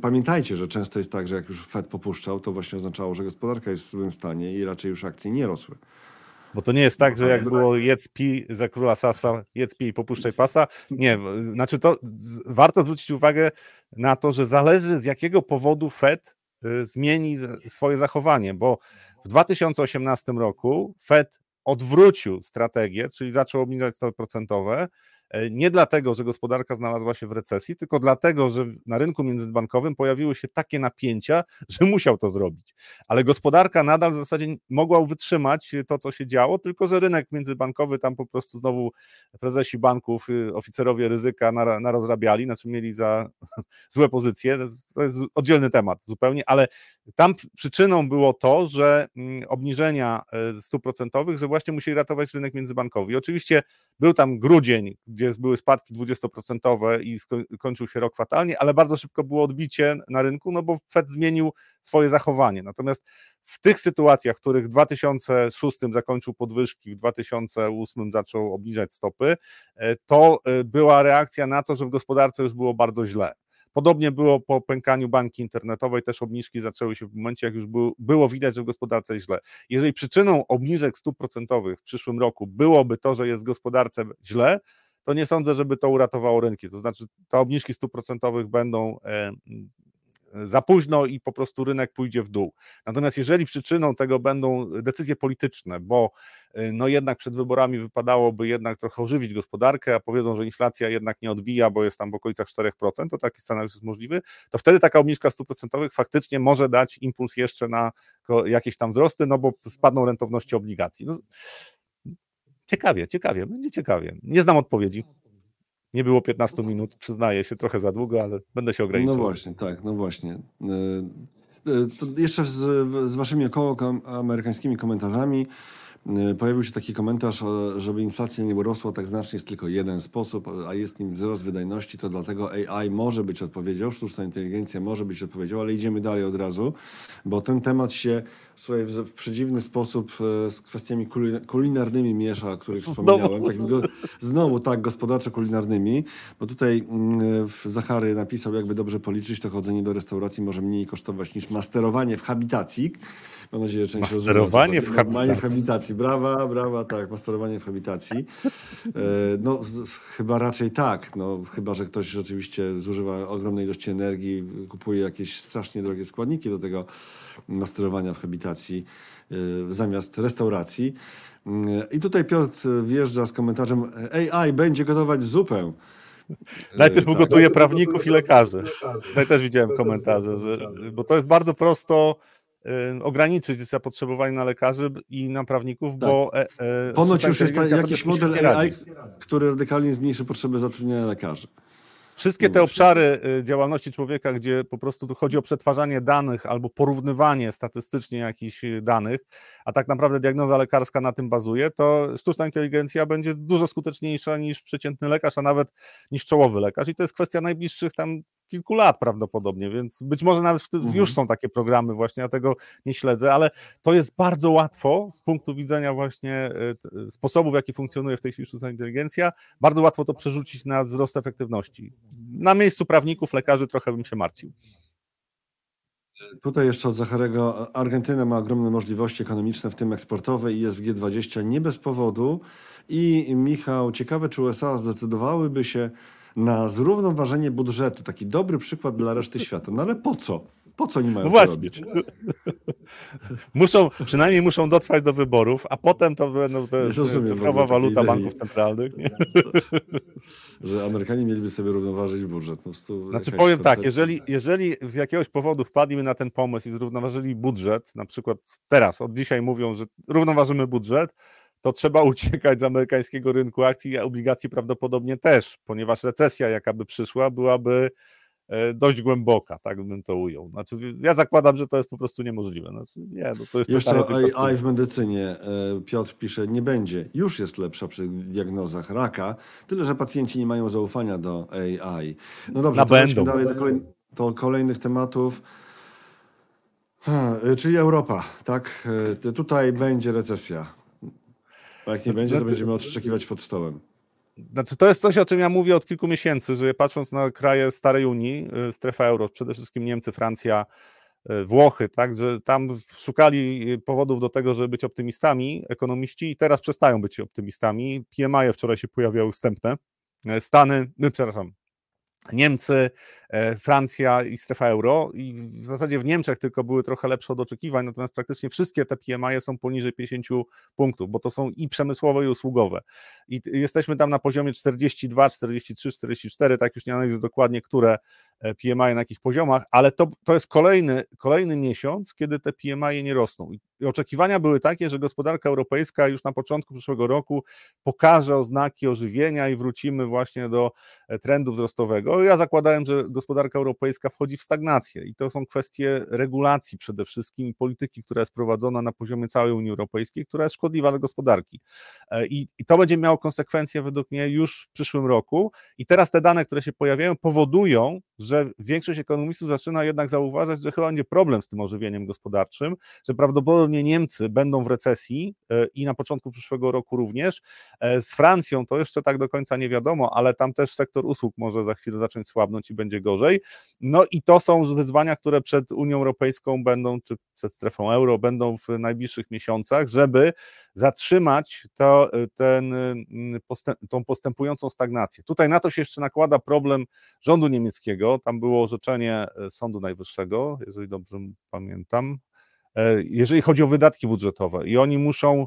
pamiętajcie, że często jest tak, że jak już Fed popuszczał, to właśnie oznaczało, że gospodarka jest w złym stanie i raczej już akcje nie rosły. Bo to nie jest tak, że jak było jedz pi za króla Sasa, jedz pi i popuszczaj pasa. Nie, znaczy to warto zwrócić uwagę na to, że zależy z jakiego powodu Fed y, zmieni swoje zachowanie, bo w 2018 roku Fed odwrócił strategię, czyli zaczął obniżać stopy procentowe, nie dlatego, że gospodarka znalazła się w recesji, tylko dlatego, że na rynku międzybankowym pojawiły się takie napięcia, że musiał to zrobić. Ale gospodarka nadal w zasadzie mogła wytrzymać to, co się działo, tylko że rynek międzybankowy tam po prostu znowu prezesi banków, y, oficerowie ryzyka nar- narozrabiali, znaczy mieli za złe pozycje. To jest- oddzielny temat zupełnie, ale tam przyczyną było to, że mm, obniżenia e, stóp procentowych, że właśnie musieli ratować rynek międzybankowy. I oczywiście był tam grudzień, gdzie były spadki 20% i kończył się rok fatalnie, ale bardzo szybko było odbicie na rynku, no bo Fed zmienił swoje zachowanie. Natomiast w tych sytuacjach, w których w 2006 zakończył podwyżki, w 2008 zaczął obniżać stopy, e, to e, była reakcja na to, że w gospodarce już było bardzo źle. Podobnie było po pękaniu banki internetowej, też obniżki zaczęły się w momencie, jak już było, było widać, że w gospodarce jest źle. Jeżeli przyczyną obniżek stóp procentowych w przyszłym roku byłoby to, że jest w gospodarce źle, to nie sądzę, żeby to uratowało rynki. To znaczy, te obniżki stóp procentowych będą e, za późno i po prostu rynek pójdzie w dół. Natomiast jeżeli przyczyną tego będą decyzje polityczne, bo y, no jednak przed wyborami wypadałoby jednak trochę ożywić gospodarkę, a powiedzą, że inflacja jednak nie odbija, bo jest tam w okolicach 4%, to taki scenariusz jest możliwy, to wtedy taka obniżka stóp procentowych faktycznie może dać impuls jeszcze na jakieś tam wzrosty, no bo spadną rentowności obligacji. No, ciekawie, ciekawie, będzie ciekawie. Nie znam odpowiedzi. Nie było 15 minut, przyznaję się, trochę za długo, ale będę się ograniczał. No właśnie, tak, no właśnie. E, e, to Jeszcze z, z waszymi około amerykańskimi komentarzami pojawił się taki komentarz, żeby inflacja nie rosła tak znacznie, jest tylko jeden sposób, a jest nim wzrost wydajności, to dlatego AI może być odpowiedzią, sztuczna inteligencja może być odpowiedzią, ale idziemy dalej od razu, bo ten temat się słuchaj, w, przedziwny sposób e, z kwestiami kulina- kulinarnymi miesza, o których Znowu. wspomniałem, takim go, znowu tak, gospodarczo-kulinarnymi, bo tutaj mm, w Zachary napisał, jakby dobrze policzyć, to chodzenie do restauracji może mniej kosztować niż masterowanie w habitacji, Mam nadzieję, że część Masterowanie rozumie, w Normalnie w habitacji. habitacji. Brawa, brawa, tak, masterowanie w habitacji. E, No, chyba raczej tak. No, chyba, że ktoś rzeczywiście zużywa ogromnej ilości energii, kupuje jakieś strasznie drogie składniki do tego masterowania w habitacji e, zamiast restauracji. Mm, I tutaj Piotr wjeżdża z komentarzem AI będzie gotować zupę. Najpierw tak. ugotuje prawników i lekarzy. Tutaj też widziałem komentarze, że, bo to jest bardzo prosto ograniczyć zapotrzebowanie na lekarzy i na prawników, bo e, e, Ponoć już jest jakiś model AI, który radykalnie zmniejszy potrzebę zatrudnienia lekarzy. Wszystkie te No obszary y, działalności człowieka, gdzie po prostu tu chodzi o przetwarzanie danych albo porównywanie statystycznie jakichś y, danych, a tak naprawdę diagnoza lekarska na tym bazuje, to sztuczna inteligencja będzie dużo skuteczniejsza niż przeciętny lekarz, a nawet niż czołowy lekarz. I to jest kwestia najbliższych tam kilku lat prawdopodobnie, więc być może nawet w Mhm. już są takie programy właśnie, ja tego nie śledzę, ale to jest bardzo łatwo z punktu widzenia właśnie y, t- sposobu, w jaki funkcjonuje w tej chwili sztuczna inteligencja, bardzo łatwo to przerzucić na wzrost efektywności. Na miejscu prawników, lekarzy trochę bym się martwił. Tutaj jeszcze od Zacharego. Argentyna ma ogromne możliwości ekonomiczne, w tym eksportowe i jest w G20 nie bez powodu. I Michał, ciekawe, czy USA zdecydowałyby się na zrównoważenie budżetu. Taki dobry przykład dla reszty świata. No ale po co? Po co oni mają No to właśnie. robić? Muszą, przynajmniej muszą dotrwać do wyborów, a potem to będą te, Nie cyfrowa waluta banków centralnych. Nie? Że Amerykanie mieliby sobie równoważyć budżet. Prostu Znaczy powiem tak, jeżeli, jeżeli z jakiegoś powodu wpadliby na ten pomysł i zrównoważyli budżet, na przykład teraz, od dzisiaj mówią, że równoważymy budżet, to trzeba uciekać z amerykańskiego rynku akcji i obligacji prawdopodobnie też, ponieważ recesja, jaka by przyszła, byłaby e, dość głęboka, tak bym to ujął. Znaczy, ja zakładam, że to jest po prostu niemożliwe. Znaczy, nie, no to jest Jeszcze AI w medycynie. E, Piotr pisze, nie będzie. Już jest lepsza przy diagnozach raka, tyle że pacjenci nie mają zaufania do AI. No dobrze, to dalej do, kolej, do kolejnych tematów. Ha, czyli Europa, tak? E, Tutaj będzie recesja. Jak nie będzie, to Znaczy- będziemy odszczekiwać pod stołem. Znaczy, to jest coś, o czym ja mówię od kilku miesięcy, że patrząc na kraje starej Unii, y, strefa euro, przede wszystkim Niemcy, Francja, y, Włochy, tak, że tam szukali y, powodów do tego, żeby być optymistami, ekonomiści i teraz przestają być optymistami. PMI wczoraj się pojawiały wstępne. E, Stany, no, przepraszam, Niemcy, Francja i strefa euro i w zasadzie w Niemczech tylko były trochę lepsze od oczekiwań, natomiast praktycznie wszystkie te PMI są poniżej 50 punktów, bo to są i przemysłowe i usługowe. I jesteśmy tam na poziomie 42, 43, 44, tak już nie analizuję dokładnie, które e, PMI na jakich poziomach, ale to, to jest kolejny, kolejny miesiąc, kiedy te PMI nie rosną. I i oczekiwania były takie, że gospodarka europejska już na początku przyszłego roku pokaże oznaki ożywienia i wrócimy właśnie do e, trendu wzrostowego. Ja zakładałem, że gospodarka europejska wchodzi w stagnację i to są kwestie regulacji przede wszystkim polityki, która jest prowadzona na poziomie całej Unii Europejskiej, która jest szkodliwa dla gospodarki. E, I, I to będzie miało konsekwencje według mnie już w przyszłym roku. I teraz te dane, które się pojawiają, powodują, że większość ekonomistów zaczyna jednak zauważać, że chyba będzie problem z tym ożywieniem gospodarczym, że prawdopodobnie Niemcy będą w recesji e, i na początku przyszłego roku również. E, Z Francją to jeszcze tak do końca nie wiadomo, ale tam też sektor usług może za chwilę zacząć słabnąć i będzie gorzej. No i to są wyzwania, które przed Unią Europejską będą, czy przed strefą euro będą w najbliższych miesiącach, żeby zatrzymać to, ten, mm, postęp, tą postępującą stagnację. Tutaj na to się jeszcze nakłada problem rządu niemieckiego. Tam było orzeczenie e, Sądu Najwyższego, jeżeli dobrze pamiętam, e, jeżeli chodzi o wydatki budżetowe i oni muszą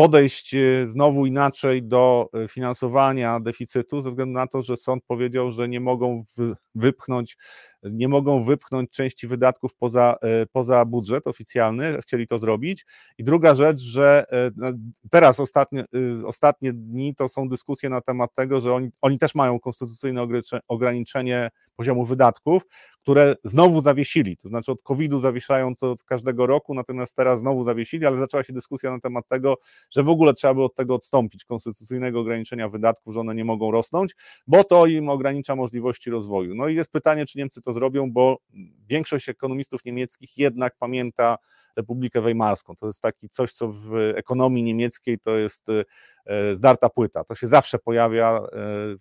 podejść e, znowu inaczej do e, finansowania deficytu, ze względu na to, że sąd powiedział, że nie mogą wy- wypchnąć, nie mogą wypchnąć części wydatków poza, e, poza budżet oficjalny, chcieli to zrobić. I druga rzecz, że e, no, teraz ostatnie, y, ostatnie dni to są dyskusje na temat tego, że oni, oni też mają konstytucyjne ogranicze- ograniczenie poziomu wydatków, które znowu zawiesili, to znaczy od COVID-u zawieszają to od każdego roku, natomiast teraz znowu zawiesili, ale zaczęła się dyskusja na temat tego, że w ogóle trzeba by od tego odstąpić, konstytucyjnego ograniczenia wydatków, że one nie mogą rosnąć, bo to im ogranicza możliwości rozwoju. No i jest pytanie, czy Niemcy to zrobią, bo większość ekonomistów niemieckich jednak pamięta Republikę Weimarską. To jest taki coś, co w ekonomii niemieckiej to jest e, zdarta płyta. To się zawsze pojawia e,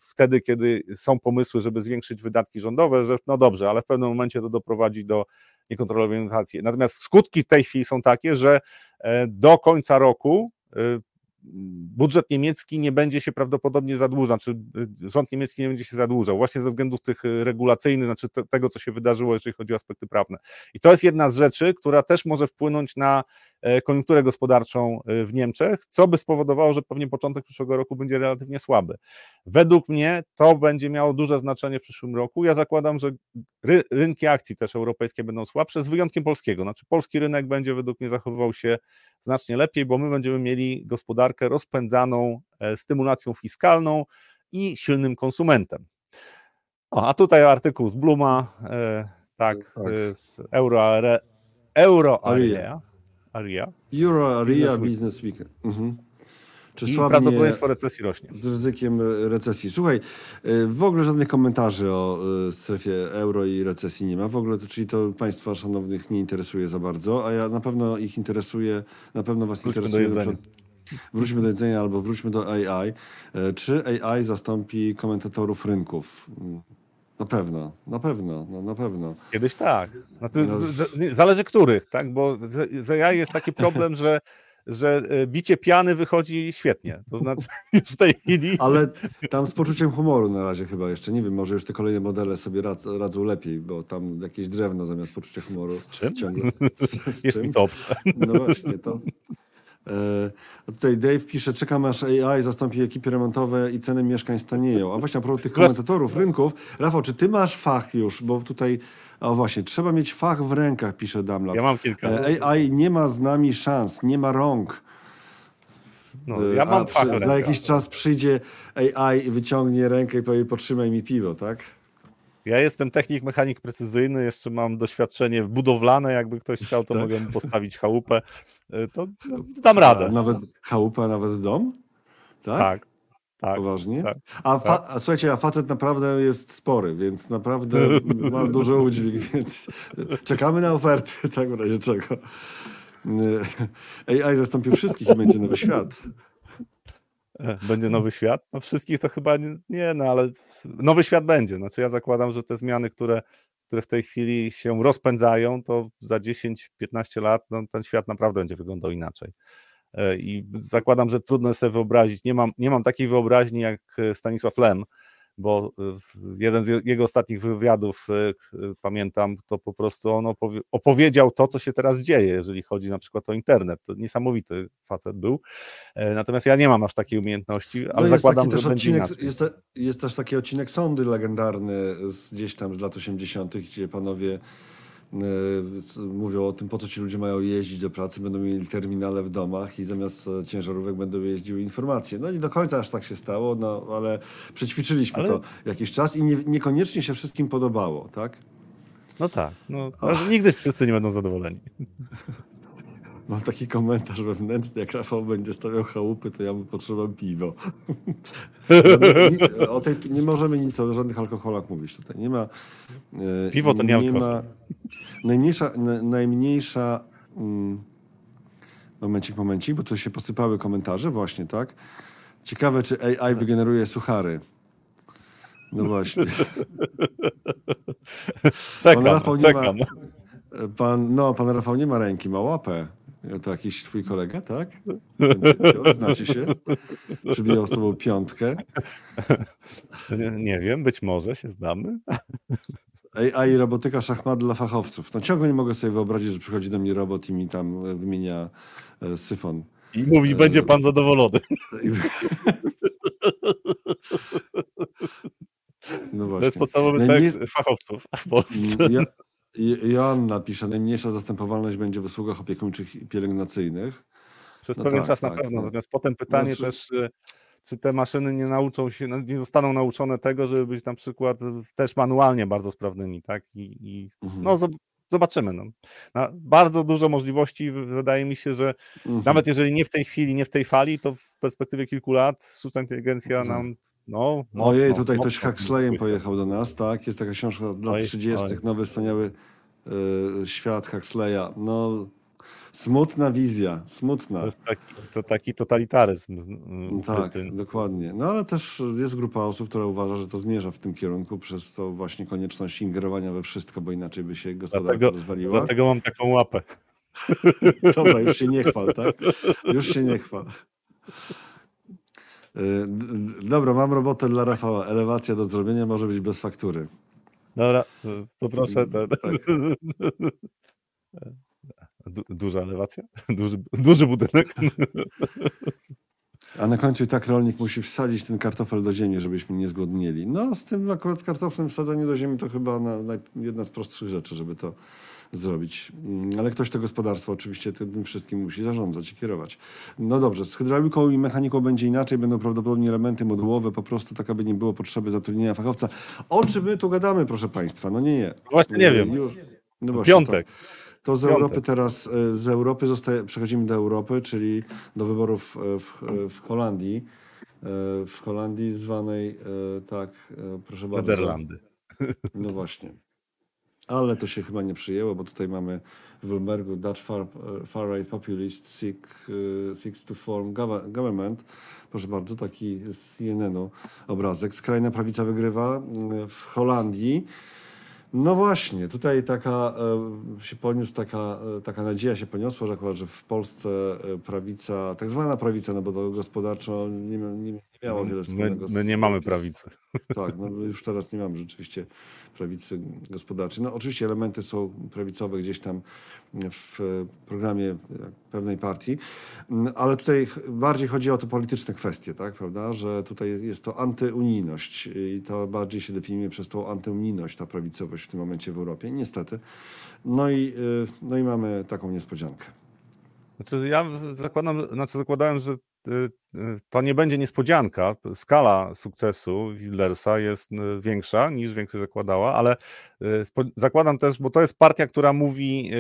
wtedy, kiedy są pomysły, żeby zwiększyć wydatki rządowe, że no dobrze, ale w pewnym momencie to doprowadzi do niekontrolowanej inflacji. Natomiast skutki w tej chwili są takie, że e, do końca roku budżet niemiecki nie będzie się prawdopodobnie zadłużał, czy y, rząd niemiecki nie będzie się zadłużał, właśnie ze względów tych y, regulacyjnych, znaczy te, tego, co się wydarzyło, jeżeli chodzi o aspekty prawne. I to jest jedna z rzeczy, która też może wpłynąć na koniunkturę gospodarczą e, w Niemczech, co by spowodowało, że pewnie początek przyszłego roku będzie relatywnie słaby. Według mnie to będzie miało duże znaczenie w przyszłym roku. Ja zakładam, że ry rynki akcji też europejskie będą słabsze, z wyjątkiem polskiego. Znaczy polski rynek będzie według mnie zachowywał się znacznie lepiej, bo my będziemy mieli gospodarkę rozpędzaną e, stymulacją fiskalną i silnym konsumentem. O, a tutaj artykuł z Bluma, e, tak, Tak. e, euro, euro area, area Euro Area Business Business Week. Mhm. Czy i słabnie prawdopodobieństwo recesji rośnie. z ryzykiem recesji? Słuchaj, y, w ogóle żadnych komentarzy o y, strefie euro i recesji nie ma. W ogóle, to, czyli to Państwa szanownych nie interesuje za bardzo, a ja na pewno ich interesuje, na pewno Was Wróćmy do interesuje. przykład- Wróćmy do jedzenia albo wróćmy do AI. E, Czy AI zastąpi komentatorów rynków? Na pewno, na pewno, no, na pewno. Kiedyś tak. To, No. Zależy których, tak? Bo z, z AI jest taki problem, że, że e, bicie piany wychodzi świetnie. To znaczy już w tej chwili. Ale tam z poczuciem humoru na razie chyba jeszcze. Nie wiem, może już te kolejne modele sobie radz, radzą lepiej, bo tam jakieś drewno zamiast poczucia humoru. Z, z czym? Ciągle. Z, z Jest czym? mi to obce. No właśnie, to. E, a tutaj Dave pisze, czekam aż AI zastąpi ekipy remontowe i ceny mieszkań stanieją. A właśnie a propos tych komentatorów rynków, Rafał, czy ty masz fach już? Bo tutaj, a właśnie, trzeba mieć fach w rękach, pisze Damla. Ja mam kilka. E, AI nie ma z nami szans, nie ma rąk. No, E, ja mam fach Za jakiś czas przyjdzie AI i wyciągnie rękę i powie, potrzymaj mi piwo, tak? Ja jestem technik, mechanik precyzyjny, jeszcze mam doświadczenie budowlane, jakby ktoś chciał, to Tak. mogę postawić chałupę. E, To no, dam radę. A nawet chałupa, nawet dom? Tak? Tak, tak. Poważnie? tak, a, fa- a słuchajcie, a facet naprawdę jest spory, więc naprawdę ma duży udźwig, więc czekamy na oferty, tak w razie czego. AI zastąpił wszystkich i będzie nowy świat. Będzie nowy świat? No wszystkich to chyba nie, nie, no ale nowy świat będzie. Znaczy ja zakładam, że te zmiany, które, które w tej chwili się rozpędzają, to za 10-15 lat no, ten świat naprawdę będzie wyglądał inaczej. E, I zakładam, że trudno sobie wyobrazić, nie mam, nie mam takiej wyobraźni jak e, Stanisław Lem, bo e, jeden z je- jego ostatnich wywiadów, e, e, pamiętam, to po prostu on opowie- opowiedział to, co się teraz dzieje, jeżeli chodzi na przykład o internet. To niesamowity facet był. Natomiast ja nie mam aż takiej umiejętności, ale No zakładam, że będzie odcinek, inaczej. jest, jest też taki odcinek sądy legendarny z gdzieś tam z lat 80., gdzie panowie mówią o tym, po co ci ludzie mają jeździć do pracy, będą mieli terminale w domach i zamiast e, ciężarówek będą jeździły informacje. No nie do końca aż tak się stało, no ale przećwiczyliśmy Ale- to jakiś czas i nie, niekoniecznie się wszystkim podobało, tak? No tak, no, nigdy wszyscy nie będą zadowoleni. Mam taki komentarz wewnętrzny, jak Rafał będzie stawiał chałupy, to ja mu potrzebam piwo. Żadnych- ni- o tej, nie możemy nic o żadnych alkoholach mówić tutaj. Nie ma. e, Piwo to nie alkohol. ma najmniejsza, na, najmniejsza. Mm, momencik, momencik, bo tu się posypały komentarze, właśnie, tak? Ciekawe, czy AI wygeneruje suchary. No właśnie. Czekam, Rafał nie czekam. Pan, no, pan Rafał nie ma ręki, ma łapę. To jakiś twój kolega, tak? Znacie się? Przybijał z tobą piątkę. Nie, nie wiem, być może się znamy. AI robotyka szachmat dla fachowców. No ciągle nie mogę sobie wyobrazić, że przychodzi do mnie robot i mi tam e, wymienia e, syfon. I mówi, będzie pan zadowolony. I- No To jest właśnie. podstawowy Najmniej- tekst fachowców w Polsce. Ja, I- Joanna pisze, najmniejsza zastępowalność będzie w usługach opiekuńczych i pielęgnacyjnych. Przez no pewien tak, czas na tak, pewno. no. Natomiast potem pytanie Znaczy- też, y, czy te maszyny nie nauczą się, no, nie zostaną nauczone tego, żeby być na przykład też manualnie bardzo sprawnymi, tak? I, i Mhm. no zob- zobaczymy. No. Na bardzo dużo możliwości, wydaje mi się, że Mhm. nawet jeżeli nie w tej chwili, nie w tej fali, to w perspektywie kilku lat sztuczna inteligencja Mhm. nam, no mocno, Ojej, tutaj mocno ktoś Huxleyem pojechał do nas, tak? Jest taka książka Oj, 30. oj. Nowy, wspaniały y, świat Huxleya. No, Smutna wizja, smutna. To jest taki, to taki totalitaryzm. No Tak, dokładnie. No ale też jest grupa osób, która uważa, że to zmierza w tym kierunku przez to właśnie konieczność ingerowania we wszystko, bo inaczej by się gospodarka Dlatego, rozwaliła. dlatego mam taką łapę. Dobra, już się nie chwal, tak? Już się nie chwal. Y, Dobra, mam robotę dla Rafała. Elewacja do zrobienia może być bez faktury. Dobra, poproszę ten. Tak. Du, duża elewacja? Duży, duży budynek? A na końcu i tak rolnik musi wsadzić ten kartofel do ziemi, żebyśmy nie zgłodnieli. No, z tym akurat kartoflem wsadzanie do ziemi to chyba na, na jedna z prostszych rzeczy, żeby to zrobić. Mm, Ale ktoś to gospodarstwo oczywiście tym wszystkim musi zarządzać i kierować. No dobrze, z hydrauliką i mechaniką będzie inaczej, będą prawdopodobnie elementy modułowe, po prostu tak, aby nie było potrzeby zatrudnienia fachowca. O czym my tu gadamy, proszę Państwa? No nie, nie. Właśnie nie wiem. Już, no właśnie, Piątek. To, to z. Europy teraz, e, z Europy zostaje, przechodzimy do Europy, czyli do wyborów e, w, w Holandii. W Holandii zwanej, tak, proszę bardzo. Nederlandy. No właśnie. Ale to się chyba nie przyjęło, bo tutaj mamy w Bloombergu Dutch far, far right populist seek, e, seeks to form gov- government. Proszę bardzo, taki z CNN-u obrazek. Skrajna prawica wygrywa mm, w Holandii. No właśnie, tutaj taka e, się poniósł, taka, taka nadzieja się poniosła, że akurat, że w Polsce prawica, tak zwana prawica, no bo to gospodarczo nie, nie miało wiele My, wspólnego my nie mamy z, prawicy. tak, no już teraz nie mamy rzeczywiście prawicy gospodarczej. No oczywiście elementy są prawicowe gdzieś tam w e, programie e, pewnej partii, Mm, ale tutaj bardziej chodzi o to polityczne kwestie, tak, prawda, że tutaj jest to antyunijność i to bardziej się definiuje przez tą antyunijność, ta prawicowość w tym momencie w Europie, niestety. No i, y, no i mamy taką niespodziankę. Znaczy ja zakładam, znaczy zakładałem, że to nie będzie niespodzianka. Skala sukcesu Wildersa jest y, większa niż większość zakładała, ale y, zakładam też, bo to jest partia, która mówi y,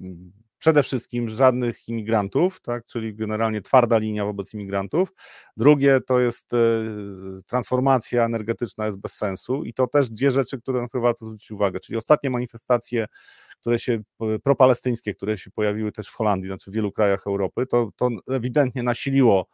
y, przede wszystkim żadnych imigrantów, tak, czyli generalnie twarda linia wobec imigrantów. Drugie to jest y, transformacja energetyczna jest bez sensu i to też dwie rzeczy, które na które warto zwrócić uwagę, czyli ostatnie manifestacje które się, propalestyńskie, które się pojawiły też w Holandii, znaczy w wielu krajach Europy, to, to ewidentnie nasiliło,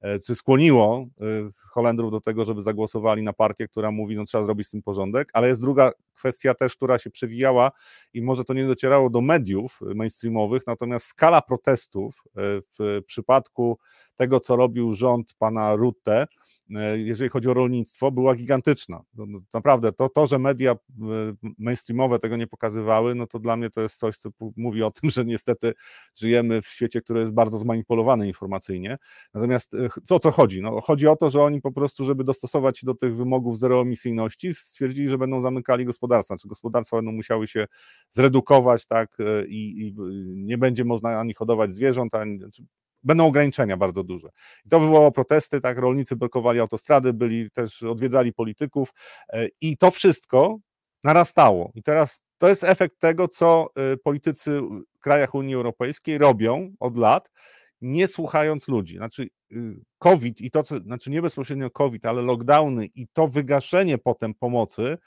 e, czy skłoniło e, Holendrów do tego, żeby zagłosowali na partię, która mówi, no trzeba zrobić z tym porządek, ale jest druga kwestia też, która się przewijała i może to nie docierało do mediów mainstreamowych, natomiast skala protestów e, w przypadku tego, co robił rząd pana Rutte, e, jeżeli chodzi o rolnictwo, była gigantyczna. No, no, Naprawdę, to, to, że media e, mainstreamowe tego nie pokazywały, no to dla mnie to jest coś, co mówi o tym, że niestety żyjemy w świecie, który jest bardzo zmanipulowany informacyjnie. Natomiast co co chodzi? No, chodzi o to, że oni po prostu, żeby dostosować się do tych wymogów zeroemisyjności, stwierdzili, że będą zamykali gospodarstwa, czy gospodarstwa będą musiały się zredukować, tak, e, i, i nie będzie można ani hodować zwierząt, ani, znaczy, będą ograniczenia bardzo duże. I to wywołało protesty, tak, rolnicy blokowali autostrady, byli też, odwiedzali polityków e, i to wszystko narastało. I teraz to jest efekt tego, co e, politycy w krajach Unii Europejskiej robią od lat, nie słuchając ludzi. Znaczy y, COVID i to, co, znaczy nie bezpośrednio COVID, ale lockdowny i to wygaszenie potem pomocy e,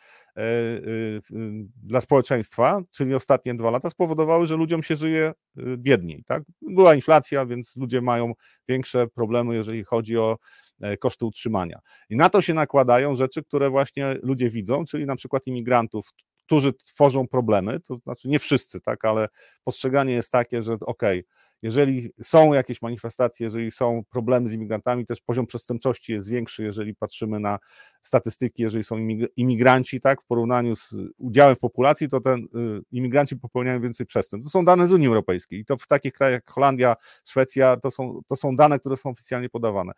dla społeczeństwa, czyli ostatnie dwa lata, spowodowały, że ludziom się żyje y, biedniej. Tak? Była inflacja, więc ludzie mają większe problemy, jeżeli chodzi o e, koszty utrzymania. I na to się nakładają rzeczy, które właśnie ludzie widzą, czyli na przykład imigrantów, którzy tworzą problemy, to znaczy nie wszyscy, tak, ale postrzeganie jest takie, że okej, jeżeli są jakieś manifestacje, jeżeli są problemy z imigrantami, też poziom przestępczości jest większy, jeżeli patrzymy na statystyki, jeżeli są imig- imigranci, tak, w porównaniu z udziałem w populacji, to ten y, imigranci popełniają więcej przestępstw. To są dane z Unii Europejskiej i to w takich krajach jak Holandia, Szwecja, to są, to są dane, które są oficjalnie podawane.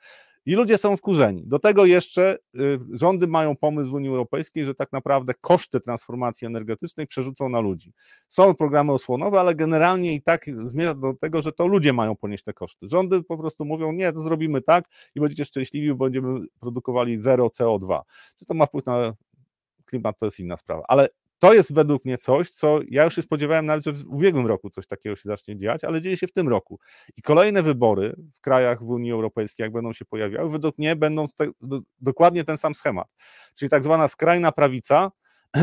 I ludzie są wkurzeni. Do tego jeszcze y, rządy mają pomysł w Unii Europejskiej, że tak naprawdę koszty transformacji energetycznej przerzucą na ludzi. Są programy osłonowe, ale generalnie i tak zmierza do tego, że to ludzie mają ponieść te koszty. Rządy po prostu mówią, nie, to zrobimy tak i będziecie szczęśliwi, bo będziemy produkowali zero CO2. Czy to ma wpływ na klimat, to jest inna sprawa. Ale to jest według mnie coś, co ja już się spodziewałem nawet, że w ubiegłym roku coś takiego się zacznie dziać, ale dzieje się w tym roku. I kolejne wybory w krajach w Unii Europejskiej, jak będą się pojawiały, według mnie będą dokładnie ten sam schemat. Czyli tak zwana skrajna prawica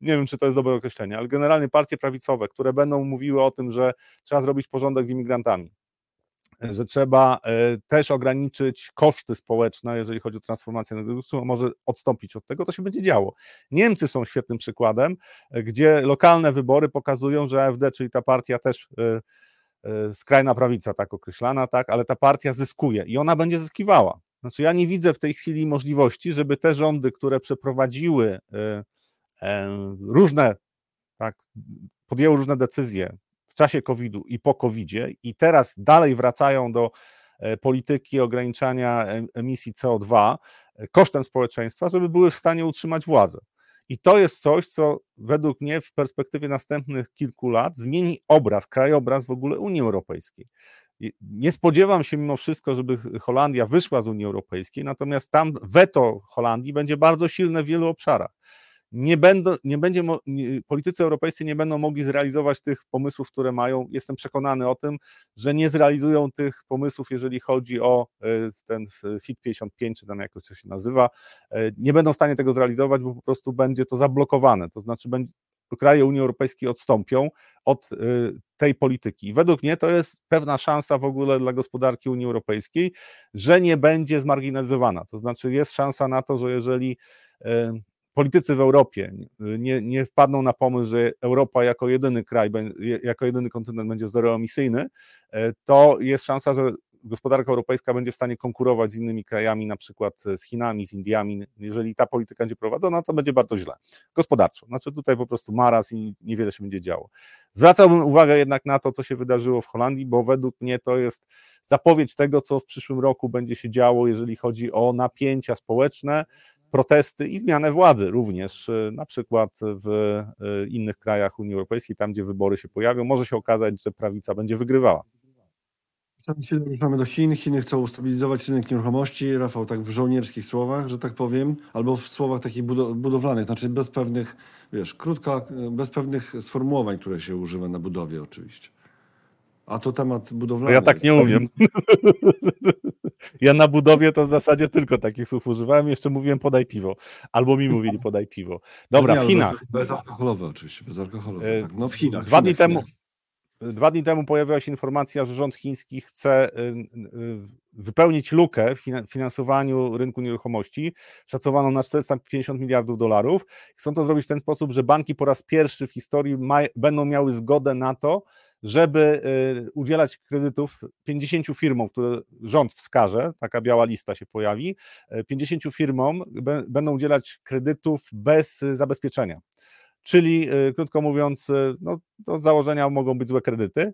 nie wiem, czy to jest dobre określenie, ale generalnie partie prawicowe, które będą mówiły o tym, że trzeba zrobić porządek z imigrantami, że trzeba e, też ograniczyć koszty społeczne, jeżeli chodzi o transformację energetyczną, może odstąpić od tego, to się będzie działo. Niemcy są świetnym przykładem, e, gdzie lokalne wybory pokazują, że AfD, czyli ta partia też e, skrajna prawica, tak określana, tak, ale ta partia zyskuje i ona będzie zyskiwała. Znaczy, ja nie widzę w tej chwili możliwości, żeby te rządy, które przeprowadziły różne, tak, podjęły różne decyzje czasie COVID-u i po COVID-zie i teraz dalej wracają do e, polityki ograniczania emisji CO2 e, kosztem społeczeństwa, żeby były w stanie utrzymać władzę. I to jest coś, co według mnie w perspektywie następnych kilku lat zmieni obraz, krajobraz w ogóle Unii Europejskiej. Nie spodziewam się mimo wszystko, żeby Holandia wyszła z Unii Europejskiej, natomiast tam weto Holandii będzie bardzo silne w wielu obszarach nie, będą, nie będzie, nie, politycy europejscy nie będą mogli zrealizować tych pomysłów, które mają. Jestem przekonany o tym, że nie zrealizują tych pomysłów, jeżeli chodzi o e, ten FIT 55, czy tam jakoś to się nazywa. E, nie będą w stanie tego zrealizować, bo po prostu będzie to zablokowane. To znaczy, będzie, kraje Unii Europejskiej odstąpią od e, tej polityki. Według mnie to jest pewna szansa w ogóle dla gospodarki Unii Europejskiej, że nie będzie zmarginalizowana. To znaczy, jest szansa na to, że jeżeli politycy w Europie nie, nie wpadną na pomysł, że Europa jako jedyny kraj, jako jedyny kontynent będzie zeroemisyjny, e, to jest szansa, że gospodarka europejska będzie w stanie konkurować z innymi krajami, na przykład z Chinami, z Indiami. Jeżeli ta polityka będzie prowadzona, to będzie bardzo źle. Gospodarczo. Znaczy tutaj po prostu maraz i niewiele się będzie działo. Zwracałbym uwagę jednak na to, co się wydarzyło w Holandii, bo według mnie to jest zapowiedź tego, co w przyszłym roku będzie się działo, jeżeli chodzi o napięcia społeczne, protesty i zmianę władzy również, e, na przykład w e, innych krajach Unii Europejskiej, tam gdzie wybory się pojawią, może się okazać, że prawica będzie wygrywała. Ruszamy do Chin. Chiny chcą ustabilizować rynek nieruchomości. Rafał, tak w żołnierskich słowach, że tak powiem, albo w słowach takich budowlanych, znaczy bez pewnych, wiesz, krótka, bez pewnych sformułowań, które się używa na budowie oczywiście. A to temat budowlany. Ja tak nie umiem. Ja na budowie to w zasadzie tylko takich słów używałem. Jeszcze mówiłem podaj piwo. Albo mi mówili podaj piwo. Dobra, nie, w Chinach. Bez, bezalkoholowe oczywiście, bezalkoholowe. E, tak. No w Chinach. Dwa dni temu. Dwa dni temu pojawiła się informacja, że rząd chiński chce y, y, wypełnić lukę w finansowaniu rynku nieruchomości, szacowaną na 450 miliardów dolarów. Chcą to zrobić w ten sposób, że banki po raz pierwszy w historii będą miały zgodę na to, żeby y, udzielać kredytów 50 firmom, które rząd wskaże, taka biała lista się pojawi, 50 firmom będą udzielać kredytów bez zabezpieczenia. Czyli y, krótko mówiąc, y, no, do założenia mogą być złe kredyty.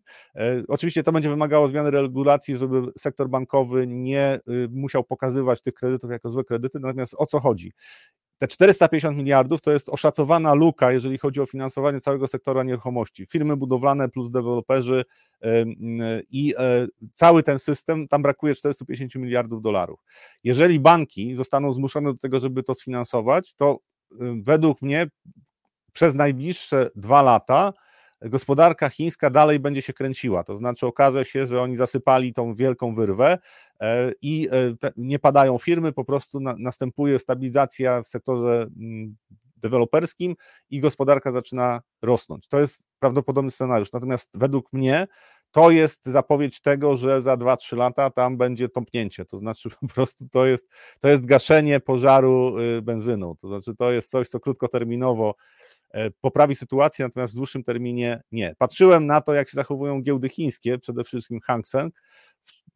Oczywiście to będzie wymagało zmiany regulacji, żeby sektor bankowy nie musiał pokazywać tych kredytów jako złe kredyty. Natomiast o co chodzi? Te 450 miliardów to jest oszacowana luka, jeżeli chodzi o finansowanie całego sektora nieruchomości. Firmy budowlane plus deweloperzy i e, cały ten system, tam brakuje 450 miliardów dolarów. Jeżeli banki zostaną zmuszone do tego, żeby to sfinansować, to według mnie przez najbliższe dwa lata gospodarka chińska dalej będzie się kręciła. To znaczy okaże się, że oni zasypali tą wielką wyrwę e, i e, nie padają firmy, po prostu następuje stabilizacja w sektorze mm, deweloperskim i gospodarka zaczyna rosnąć. To jest prawdopodobny scenariusz. Natomiast według mnie to jest zapowiedź tego, że za 2-3 lata tam będzie tąpnięcie. To znaczy po prostu to jest, to jest gaszenie pożaru y, benzyną. To znaczy to jest coś, co krótkoterminowo poprawi sytuację, natomiast w dłuższym terminie nie. Patrzyłem na to, jak się zachowują giełdy chińskie, przede wszystkim Hang Seng.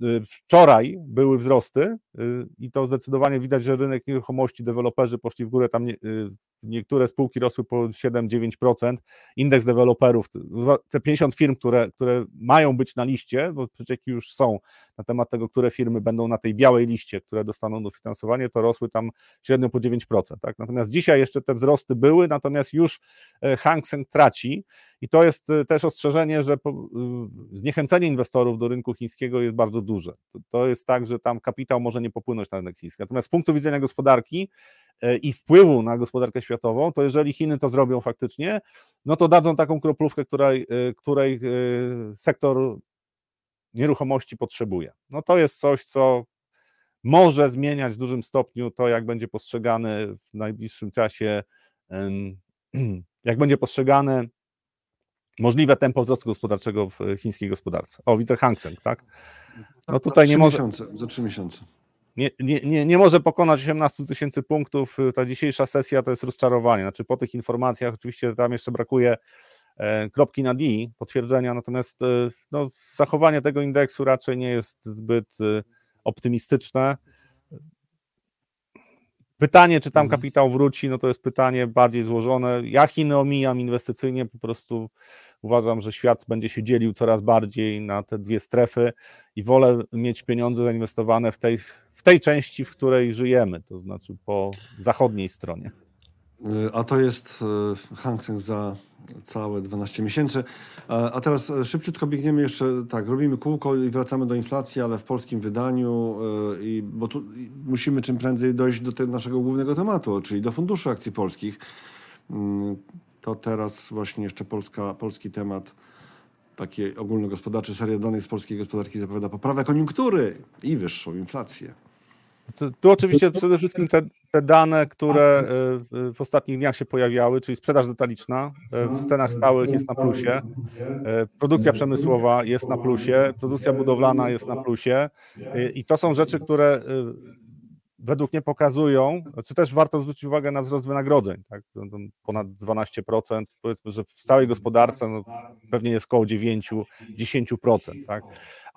Y, wczoraj były wzrosty y, i to zdecydowanie widać, że rynek nieruchomości, deweloperzy poszli w górę, tam nie, y, niektóre spółki rosły po 7-9%, indeks deweloperów, te 50 firm, które, które mają być na liście, bo przecieki już są na temat tego, które firmy będą na tej białej liście, które dostaną dofinansowanie, to rosły tam średnio po 9%. Tak? Natomiast dzisiaj jeszcze te wzrosty były, natomiast już e, Hang Seng traci i to jest e, też ostrzeżenie, że zniechęcenie inwestorów do rynku chińskiego jest bardzo duże. To jest tak, że tam kapitał może nie popłynąć na rynek chiński. Natomiast z punktu widzenia gospodarki e, i wpływu na gospodarkę światową, to jeżeli Chiny to zrobią faktycznie, no to dadzą taką kroplówkę, której, e, której e, sektor nieruchomości potrzebuje. No to jest coś, co może zmieniać w dużym stopniu to, jak będzie postrzegany w najbliższym czasie jak będzie postrzegane możliwe tempo wzrostu gospodarczego w chińskiej gospodarce. O, widzę Hang Seng, tak? No Za tutaj nie może, Miesiące, za trzy miesiące. Nie, nie, nie, nie może pokonać 18 tysięcy punktów. Ta dzisiejsza sesja to jest rozczarowanie. Znaczy po tych informacjach oczywiście tam jeszcze brakuje e, kropki na D, potwierdzenia, natomiast e, no, zachowanie tego indeksu raczej nie jest zbyt e, optymistyczne. Pytanie, czy tam Mhm. kapitał wróci, no to jest pytanie bardziej złożone. Ja Chiny omijam inwestycyjnie, po prostu uważam, że świat będzie się dzielił coraz bardziej na te dwie strefy i wolę mieć pieniądze zainwestowane w tej, w tej części, w której żyjemy, to znaczy po zachodniej stronie. Y, A to jest y, Hang Seng za całe 12 miesięcy. A a teraz y, szybciutko biegniemy jeszcze, tak, robimy kółko i wracamy do inflacji, ale w polskim wydaniu, y, i, bo tu musimy czym prędzej dojść do naszego głównego tematu, czyli do funduszy akcji polskich. Mm, To teraz właśnie jeszcze Polska, polski temat, taki ogólnogospodarczy, seria danych z polskiej gospodarki zapowiada poprawę koniunktury i wyższą inflację. Tu oczywiście przede wszystkim te, te dane, które y, y, w ostatnich dniach się pojawiały, czyli sprzedaż detaliczna y, w cenach stałych jest na plusie, produkcja przemysłowa jest na plusie, produkcja budowlana jest na plusie i to są rzeczy, które według mnie pokazują, czy też warto zwrócić uwagę na wzrost wynagrodzeń, tak? Ponad 12%, powiedzmy, że w całej gospodarce no, pewnie jest około 9-10%, tak?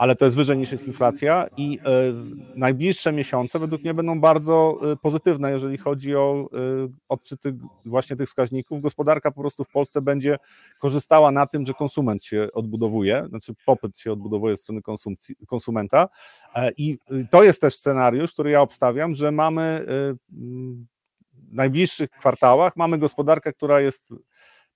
ale to jest wyżej niż jest inflacja i e, najbliższe miesiące według mnie będą bardzo e, pozytywne, jeżeli chodzi o e, odczyty właśnie tych wskaźników. Gospodarka po prostu w Polsce będzie korzystała na tym, że konsument się odbudowuje, znaczy popyt się odbudowuje z strony konsumenta i y, to jest też scenariusz, który ja obstawiam, że mamy e, mm, w najbliższych kwartałach mamy gospodarkę, która jest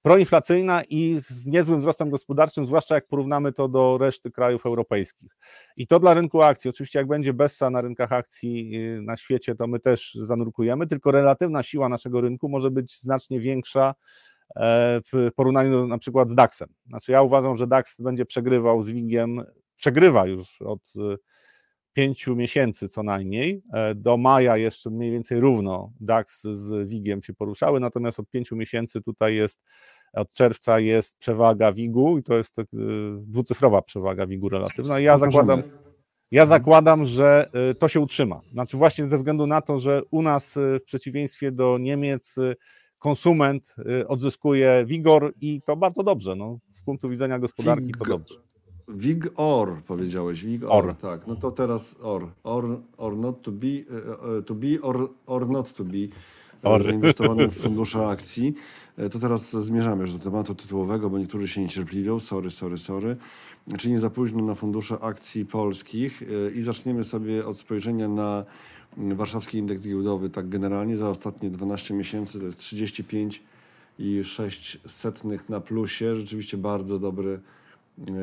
proinflacyjna i z niezłym wzrostem gospodarczym, zwłaszcza jak porównamy to do reszty krajów europejskich. I to dla rynku akcji. Oczywiście, jak będzie bessa na rynkach akcji yy, na świecie, to my też zanurkujemy, tylko relatywna siła naszego rynku może być znacznie większa e, w porównaniu na przykład z DAX-em. Znaczy, ja uważam, że DAX będzie przegrywał z WIG-iem, przegrywa już od y, pięciu miesięcy co najmniej. E, Do maja jeszcze mniej więcej równo DAX z WIG-iem się poruszały, natomiast od pięciu miesięcy tutaj jest, od czerwca jest przewaga WIG-u i to jest tak, y, dwucyfrowa przewaga WIG-u relatywna. Ja zakładam, ja zakładam, że y, to się utrzyma. Znaczy właśnie ze względu na to, że u nas w przeciwieństwie do Niemiec konsument odzyskuje wigor i to bardzo dobrze. No, z punktu widzenia gospodarki to dobrze. Wig or powiedziałeś, wig or, Or. tak. No to teraz or. Or, or not to be, e, e, to be or, or not to be e, zainwestowanym w fundusze akcji. E, To teraz zmierzamy już do tematu tytułowego, bo niektórzy się niecierpliwią. Sorry, sorry, sorry. Czy nie za późno na fundusze akcji polskich E, i zaczniemy sobie od spojrzenia na warszawski indeks giełdowy tak generalnie za ostatnie 12 miesięcy to jest 35 i 6 setnych na plusie. Rzeczywiście bardzo dobry e,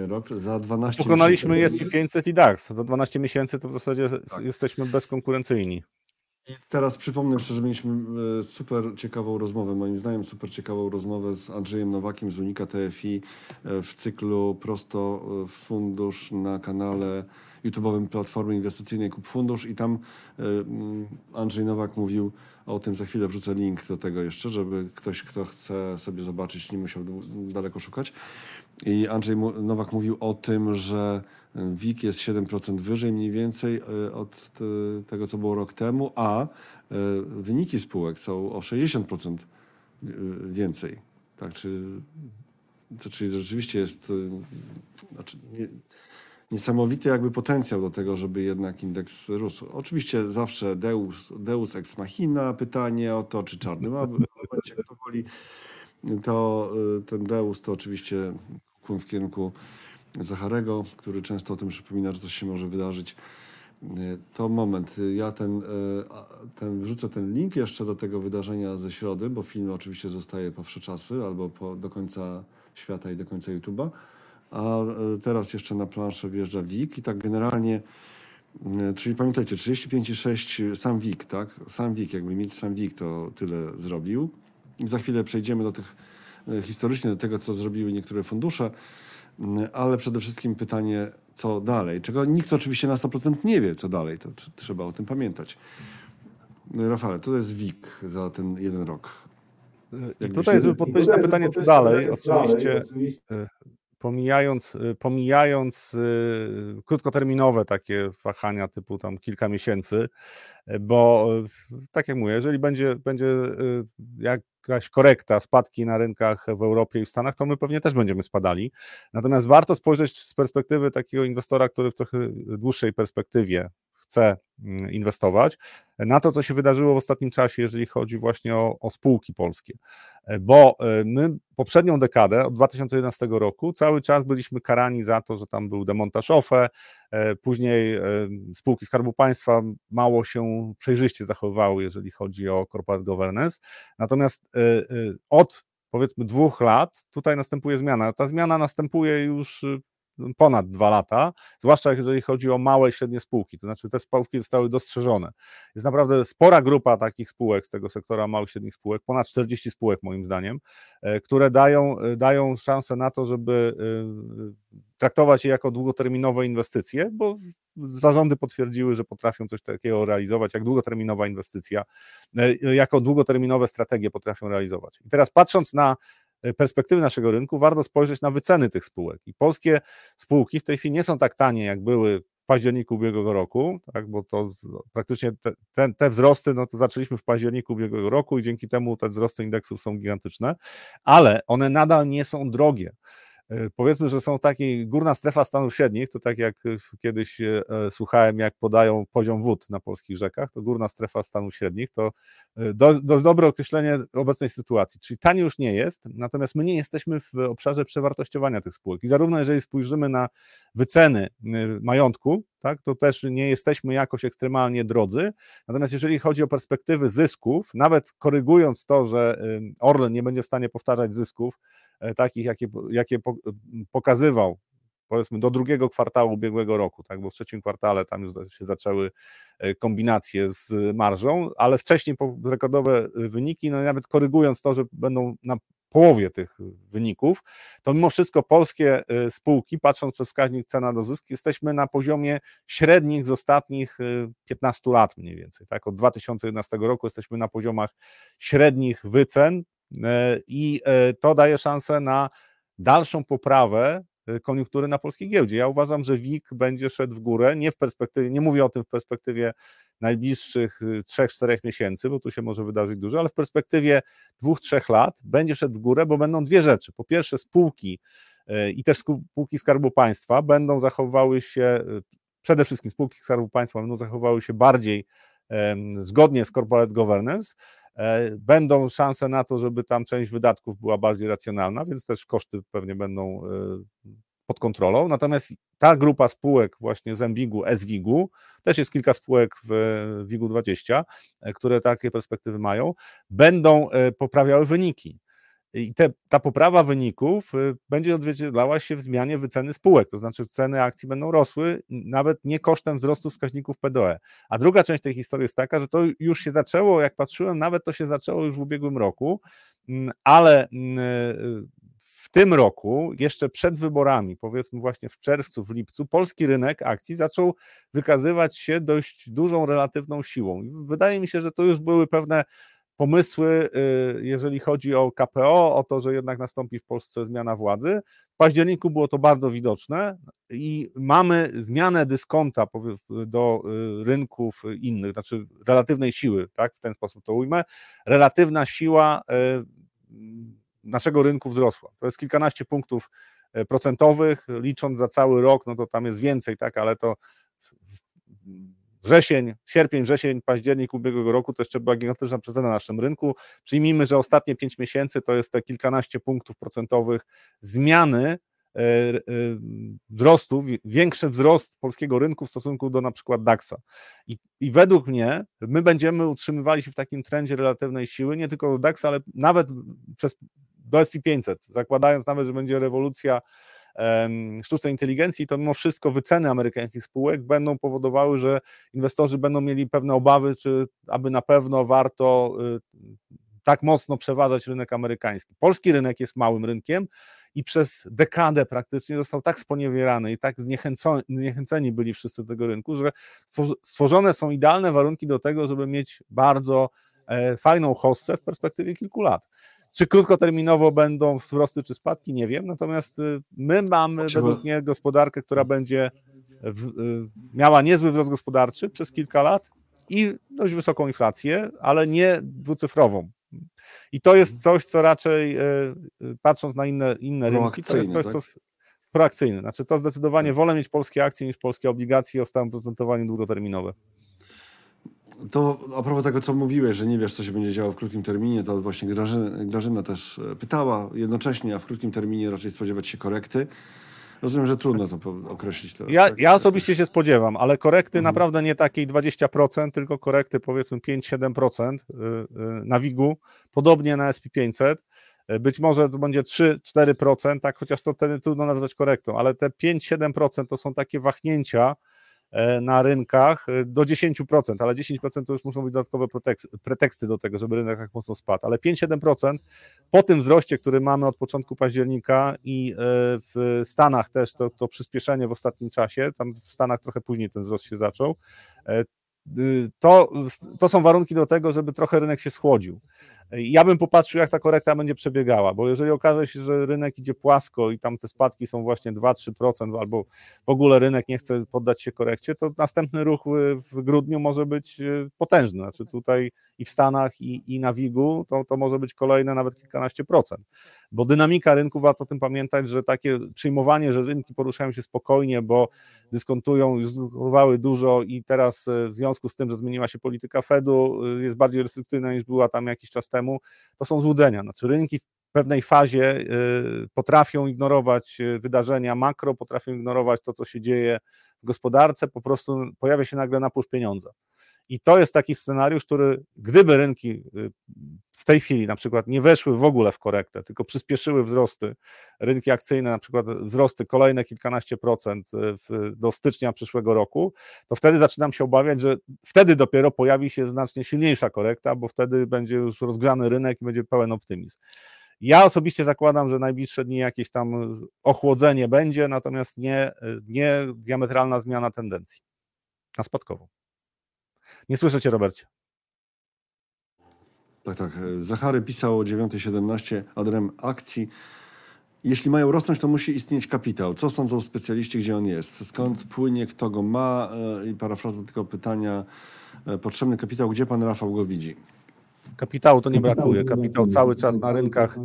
rok. Za 12 Pokonaliśmy miesięcy- ESP 500 i DAX. Za 12 miesięcy to w zasadzie Tak. jesteśmy bezkonkurencyjni. I teraz przypomnę jeszcze, że mieliśmy e, super ciekawą rozmowę, moim zdaniem super ciekawą rozmowę z Andrzejem Nowakiem z Unika TFI e, w cyklu Prosto Fundusz na kanale YouTube'owym Platformy Inwestycyjnej Kup Fundusz i tam e, Andrzej Nowak mówił o tym, za chwilę wrzucę link do tego jeszcze, żeby ktoś, kto chce sobie zobaczyć, nie musiał daleko szukać. I Andrzej Nowak mówił o tym, że WIG jest 7% wyżej mniej więcej e, od te- tego, co było rok temu, a e, wyniki spółek są o 60% w- więcej. Tak, czy, to, czyli rzeczywiście jest e, znaczy nie, niesamowity jakby potencjał do tego, żeby jednak indeks rósł. Oczywiście zawsze Deus, Deus ex machina, pytanie o to, czy czarny ma będzie, kto woli, to y, ten Deus to oczywiście w kierunku Zacharego, który często o tym przypomina, że coś się może wydarzyć. Y, To moment, ja ten, y, ten wrzucę ten link jeszcze do tego wydarzenia ze środy, bo film oczywiście zostaje po wsze czasy albo po, do końca świata i do końca YouTube'a. A y, teraz jeszcze na planszę wjeżdża WIG i tak generalnie, y, czyli pamiętajcie, 35,6 sam WIG, tak? Sam WIG, jakby mieć sam WIG, to tyle zrobił. I za chwilę przejdziemy do tych y, historycznie do tego, co zrobiły niektóre fundusze, y, ale przede wszystkim pytanie, co dalej? Czego nikt oczywiście na 100% nie wie, co dalej, to tr- trzeba o tym pamiętać. Y, Rafale, to jest WIG za ten jeden rok. I Jakbyś- tutaj, żeby podpowiedzieć na pytanie, co dalej, oczywiście e, pomijając, e, pomijając e, krótkoterminowe takie wahania typu tam kilka miesięcy, e, bo tak jak mówię, jeżeli będzie, będzie e, jakaś korekta, spadki na rynkach w Europie i w Stanach, to my pewnie też będziemy spadali. Natomiast warto spojrzeć z perspektywy takiego inwestora, który w trochę dłuższej perspektywie chce mm, inwestować, na to, co się wydarzyło w ostatnim czasie, jeżeli chodzi właśnie o, o spółki polskie. E, Bo e, my poprzednią dekadę, od 2011 roku, cały czas byliśmy karani za to, że tam był demontaż OFE, e, później spółki Skarbu Państwa mało się przejrzyście zachowywały, jeżeli chodzi o corporate governance. Natomiast od powiedzmy dwóch lat tutaj następuje zmiana. Ta zmiana następuje już ponad dwa lata, zwłaszcza jeżeli chodzi o małe i średnie spółki, to znaczy te spółki zostały dostrzeżone. Jest naprawdę spora grupa takich spółek z tego sektora małych i średnich spółek, ponad 40 spółek moim zdaniem, e, które dają, e, dają szansę na to, żeby e, traktować je jako długoterminowe inwestycje, bo zarządy potwierdziły, że potrafią coś takiego realizować, jak długoterminowa inwestycja, jako długoterminowe strategie potrafią realizować. I teraz patrząc na perspektywy naszego rynku, warto spojrzeć na wyceny tych spółek. I polskie spółki w tej chwili nie są tak tanie, jak były w październiku ubiegłego roku, tak, bo to z- praktycznie te, te, te wzrosty, no to zaczęliśmy w październiku ubiegłego roku i dzięki temu te wzrosty indeksów są gigantyczne, ale one nadal nie są drogie. E, Powiedzmy, że są takiej górna strefa Stanów Średnich, to tak jak e, kiedyś e, słuchałem, jak podają poziom wód na polskich rzekach, to górna strefa Stanów Średnich to do, do, dobre określenie obecnej sytuacji. Czyli tanie już nie jest, natomiast my nie jesteśmy w obszarze przewartościowania tych spółek. I zarówno jeżeli spojrzymy na wyceny majątku, tak, to też nie jesteśmy jakoś ekstremalnie drodzy. Natomiast jeżeli chodzi o perspektywy zysków, nawet korygując to, że Orlen nie będzie w stanie powtarzać zysków takich, jakie, jakie po- pokazywał powiedzmy do drugiego kwartału ubiegłego roku, tak, bo w trzecim kwartale tam już się zaczęły e, kombinacje z marżą, ale wcześniej rekordowe y, wyniki, no i nawet korygując to, że będą na połowie tych wyników, to mimo wszystko polskie spółki, patrząc przez wskaźnik cena do zysku, jesteśmy na poziomie średnich z ostatnich y, 15 lat mniej więcej. Tak? Od 2011 roku jesteśmy na poziomach średnich wycen e, i e, to daje szansę na dalszą poprawę e, koniunktury na polskiej giełdzie. Ja uważam, że WIG będzie szedł w górę, nie w perspektywie, nie mówię o tym w perspektywie najbliższych y, 3-4 miesięcy, bo tu się może wydarzyć dużo, ale w perspektywie 2-3 lat będzie szedł w górę, bo będą dwie rzeczy. Po pierwsze, spółki e, i też spółki Skarbu Państwa będą zachowywały się, e, przede wszystkim spółki Skarbu Państwa będą zachowywały się bardziej zgodnie z corporate governance. E, Będą szanse na to, żeby tam część wydatków była bardziej racjonalna, więc też koszty pewnie będą e, pod kontrolą. Natomiast ta grupa spółek właśnie z MWIG-u, SWIG-u, też jest kilka spółek w WIG-u 20, e, które takie perspektywy mają, będą poprawiały wyniki. I te, ta poprawa wyników y, będzie odzwierciedlała się w zmianie wyceny spółek, to znaczy ceny akcji będą rosły, nawet nie kosztem wzrostu wskaźników PDE. A druga część tej historii jest taka, że to już się zaczęło, jak patrzyłem, nawet to się zaczęło już w ubiegłym roku, ale w tym roku, jeszcze przed wyborami, powiedzmy właśnie w czerwcu, w lipcu, polski rynek akcji zaczął wykazywać się dość dużą relatywną siłą. Wydaje mi się, że to już były pewne pomysły, y, jeżeli chodzi o KPO, o to, że jednak nastąpi w Polsce zmiana władzy. W październiku było to bardzo widoczne i mamy zmianę dyskonta do y, rynków innych, znaczy relatywnej siły, tak, w ten sposób to ujmę. Relatywna siła y, naszego rynku wzrosła. To jest kilkanaście punktów procentowych, licząc za cały rok, no to tam jest więcej, tak, ale to w- wrzesień, sierpień, wrzesień, październik ubiegłego roku to jeszcze była gigantyczna przecena na naszym rynku. Przyjmijmy, że ostatnie 5 miesięcy to jest te kilkanaście punktów procentowych zmiany e, e, wzrostu, wi- większy wzrost polskiego rynku w stosunku do na przykład DAX-a. I, I według mnie my będziemy utrzymywali się w takim trendzie relatywnej siły, nie tylko do DAX, ale nawet przez, do SP500, zakładając nawet, że będzie rewolucja sztucznej inteligencji, to mimo wszystko wyceny amerykańskich spółek będą powodowały, że inwestorzy będą mieli pewne obawy, czy aby na pewno warto y, tak mocno przeważać rynek amerykański. Polski rynek jest małym rynkiem i przez dekadę praktycznie został tak sponiewierany i tak zniechęceni byli wszyscy tego rynku, że stwor- stworzone są idealne warunki do tego, żeby mieć bardzo e, fajną hossę w perspektywie kilku lat. Czy krótkoterminowo będą wzrosty czy spadki, nie wiem. Natomiast y, my mamy Trzeba- według mnie gospodarkę, która będzie w, y, miała niezły wzrost gospodarczy przez kilka lat i dość wysoką inflację, ale nie dwucyfrową. I to jest coś, co raczej y, patrząc na inne, inne rynki, to jest coś, Proakcyjny, co proakcyjne. Znaczy to zdecydowanie wolę mieć polskie akcje niż polskie obligacje o stałym procentowaniu długoterminowe. To a propos tego, co mówiłeś, że nie wiesz, co się będzie działo w krótkim terminie, to właśnie Grażyna, Grażyna też e, pytała jednocześnie, a w krótkim terminie raczej spodziewać się korekty. Rozumiem, że trudno to określić teraz. Ja, tak? ja osobiście się spodziewam, ale korekty Mhm. naprawdę nie takiej 20%, tylko korekty powiedzmy 5-7% y, y, na WIG-u, podobnie na SP500. Y, Być może to będzie 3-4%, tak, chociaż to wtedy trudno nazwać korektą, ale te 5-7% to są takie wahnięcia e, na rynkach e, do 10%, ale 10% to już muszą być dodatkowe preteks- preteksty do tego, żeby rynek tak mocno spadł, ale 5-7% po tym wzroście, który mamy od początku października i e, w Stanach też to, to przyspieszenie w ostatnim czasie, tam w Stanach trochę później ten wzrost się zaczął, e, to, to są warunki do tego, żeby trochę rynek się schłodził. Ja bym popatrzył, jak ta korekta będzie przebiegała, bo jeżeli okaże się, że rynek idzie płasko i tam te spadki są właśnie 2-3%, albo w ogóle rynek nie chce poddać się korekcie, to następny ruch w grudniu może być y, potężny. Znaczy tutaj i w Stanach, i, i na WIG-u to, to może być kolejne nawet kilkanaście procent. Bo dynamika rynku, warto o tym pamiętać, że takie przyjmowanie, że rynki poruszają się spokojnie, bo dyskontują, już dyskontowały dużo i teraz y, w związku z tym, że zmieniła się polityka Fedu, y, jest bardziej restrykcyjna niż była tam jakiś czas temu, to są złudzenia. Znaczy rynki w pewnej fazie y, potrafią ignorować y, wydarzenia makro, potrafią ignorować to, co się dzieje w gospodarce, po prostu pojawia się nagle napływ pieniądza. I to jest taki scenariusz, który gdyby rynki y, w tej chwili na przykład nie weszły w ogóle w korektę, tylko przyspieszyły wzrosty, rynki akcyjne na przykład wzrosty kolejne kilkanaście procent y, w, do stycznia przyszłego roku, to wtedy zaczynam się obawiać, że wtedy dopiero pojawi się znacznie silniejsza korekta, bo wtedy będzie już rozgrzany rynek i będzie pełen optymizm. Ja osobiście zakładam, że najbliższe dni jakieś tam ochłodzenie będzie, natomiast nie, nie diametralna zmiana tendencji na spadkową. Nie słyszę cię, Robercie. Tak, tak. Zachary pisał o 9.17 adrem akcji. Jeśli mają rosnąć, to musi istnieć kapitał. Co sądzą specjaliści, gdzie on jest? Skąd płynie, kto go ma? E, I parafraza tego pytania. e, Potrzebny kapitał, gdzie pan Rafał go widzi? Kapitału to nie brakuje. Kapitał cały czas na rynkach,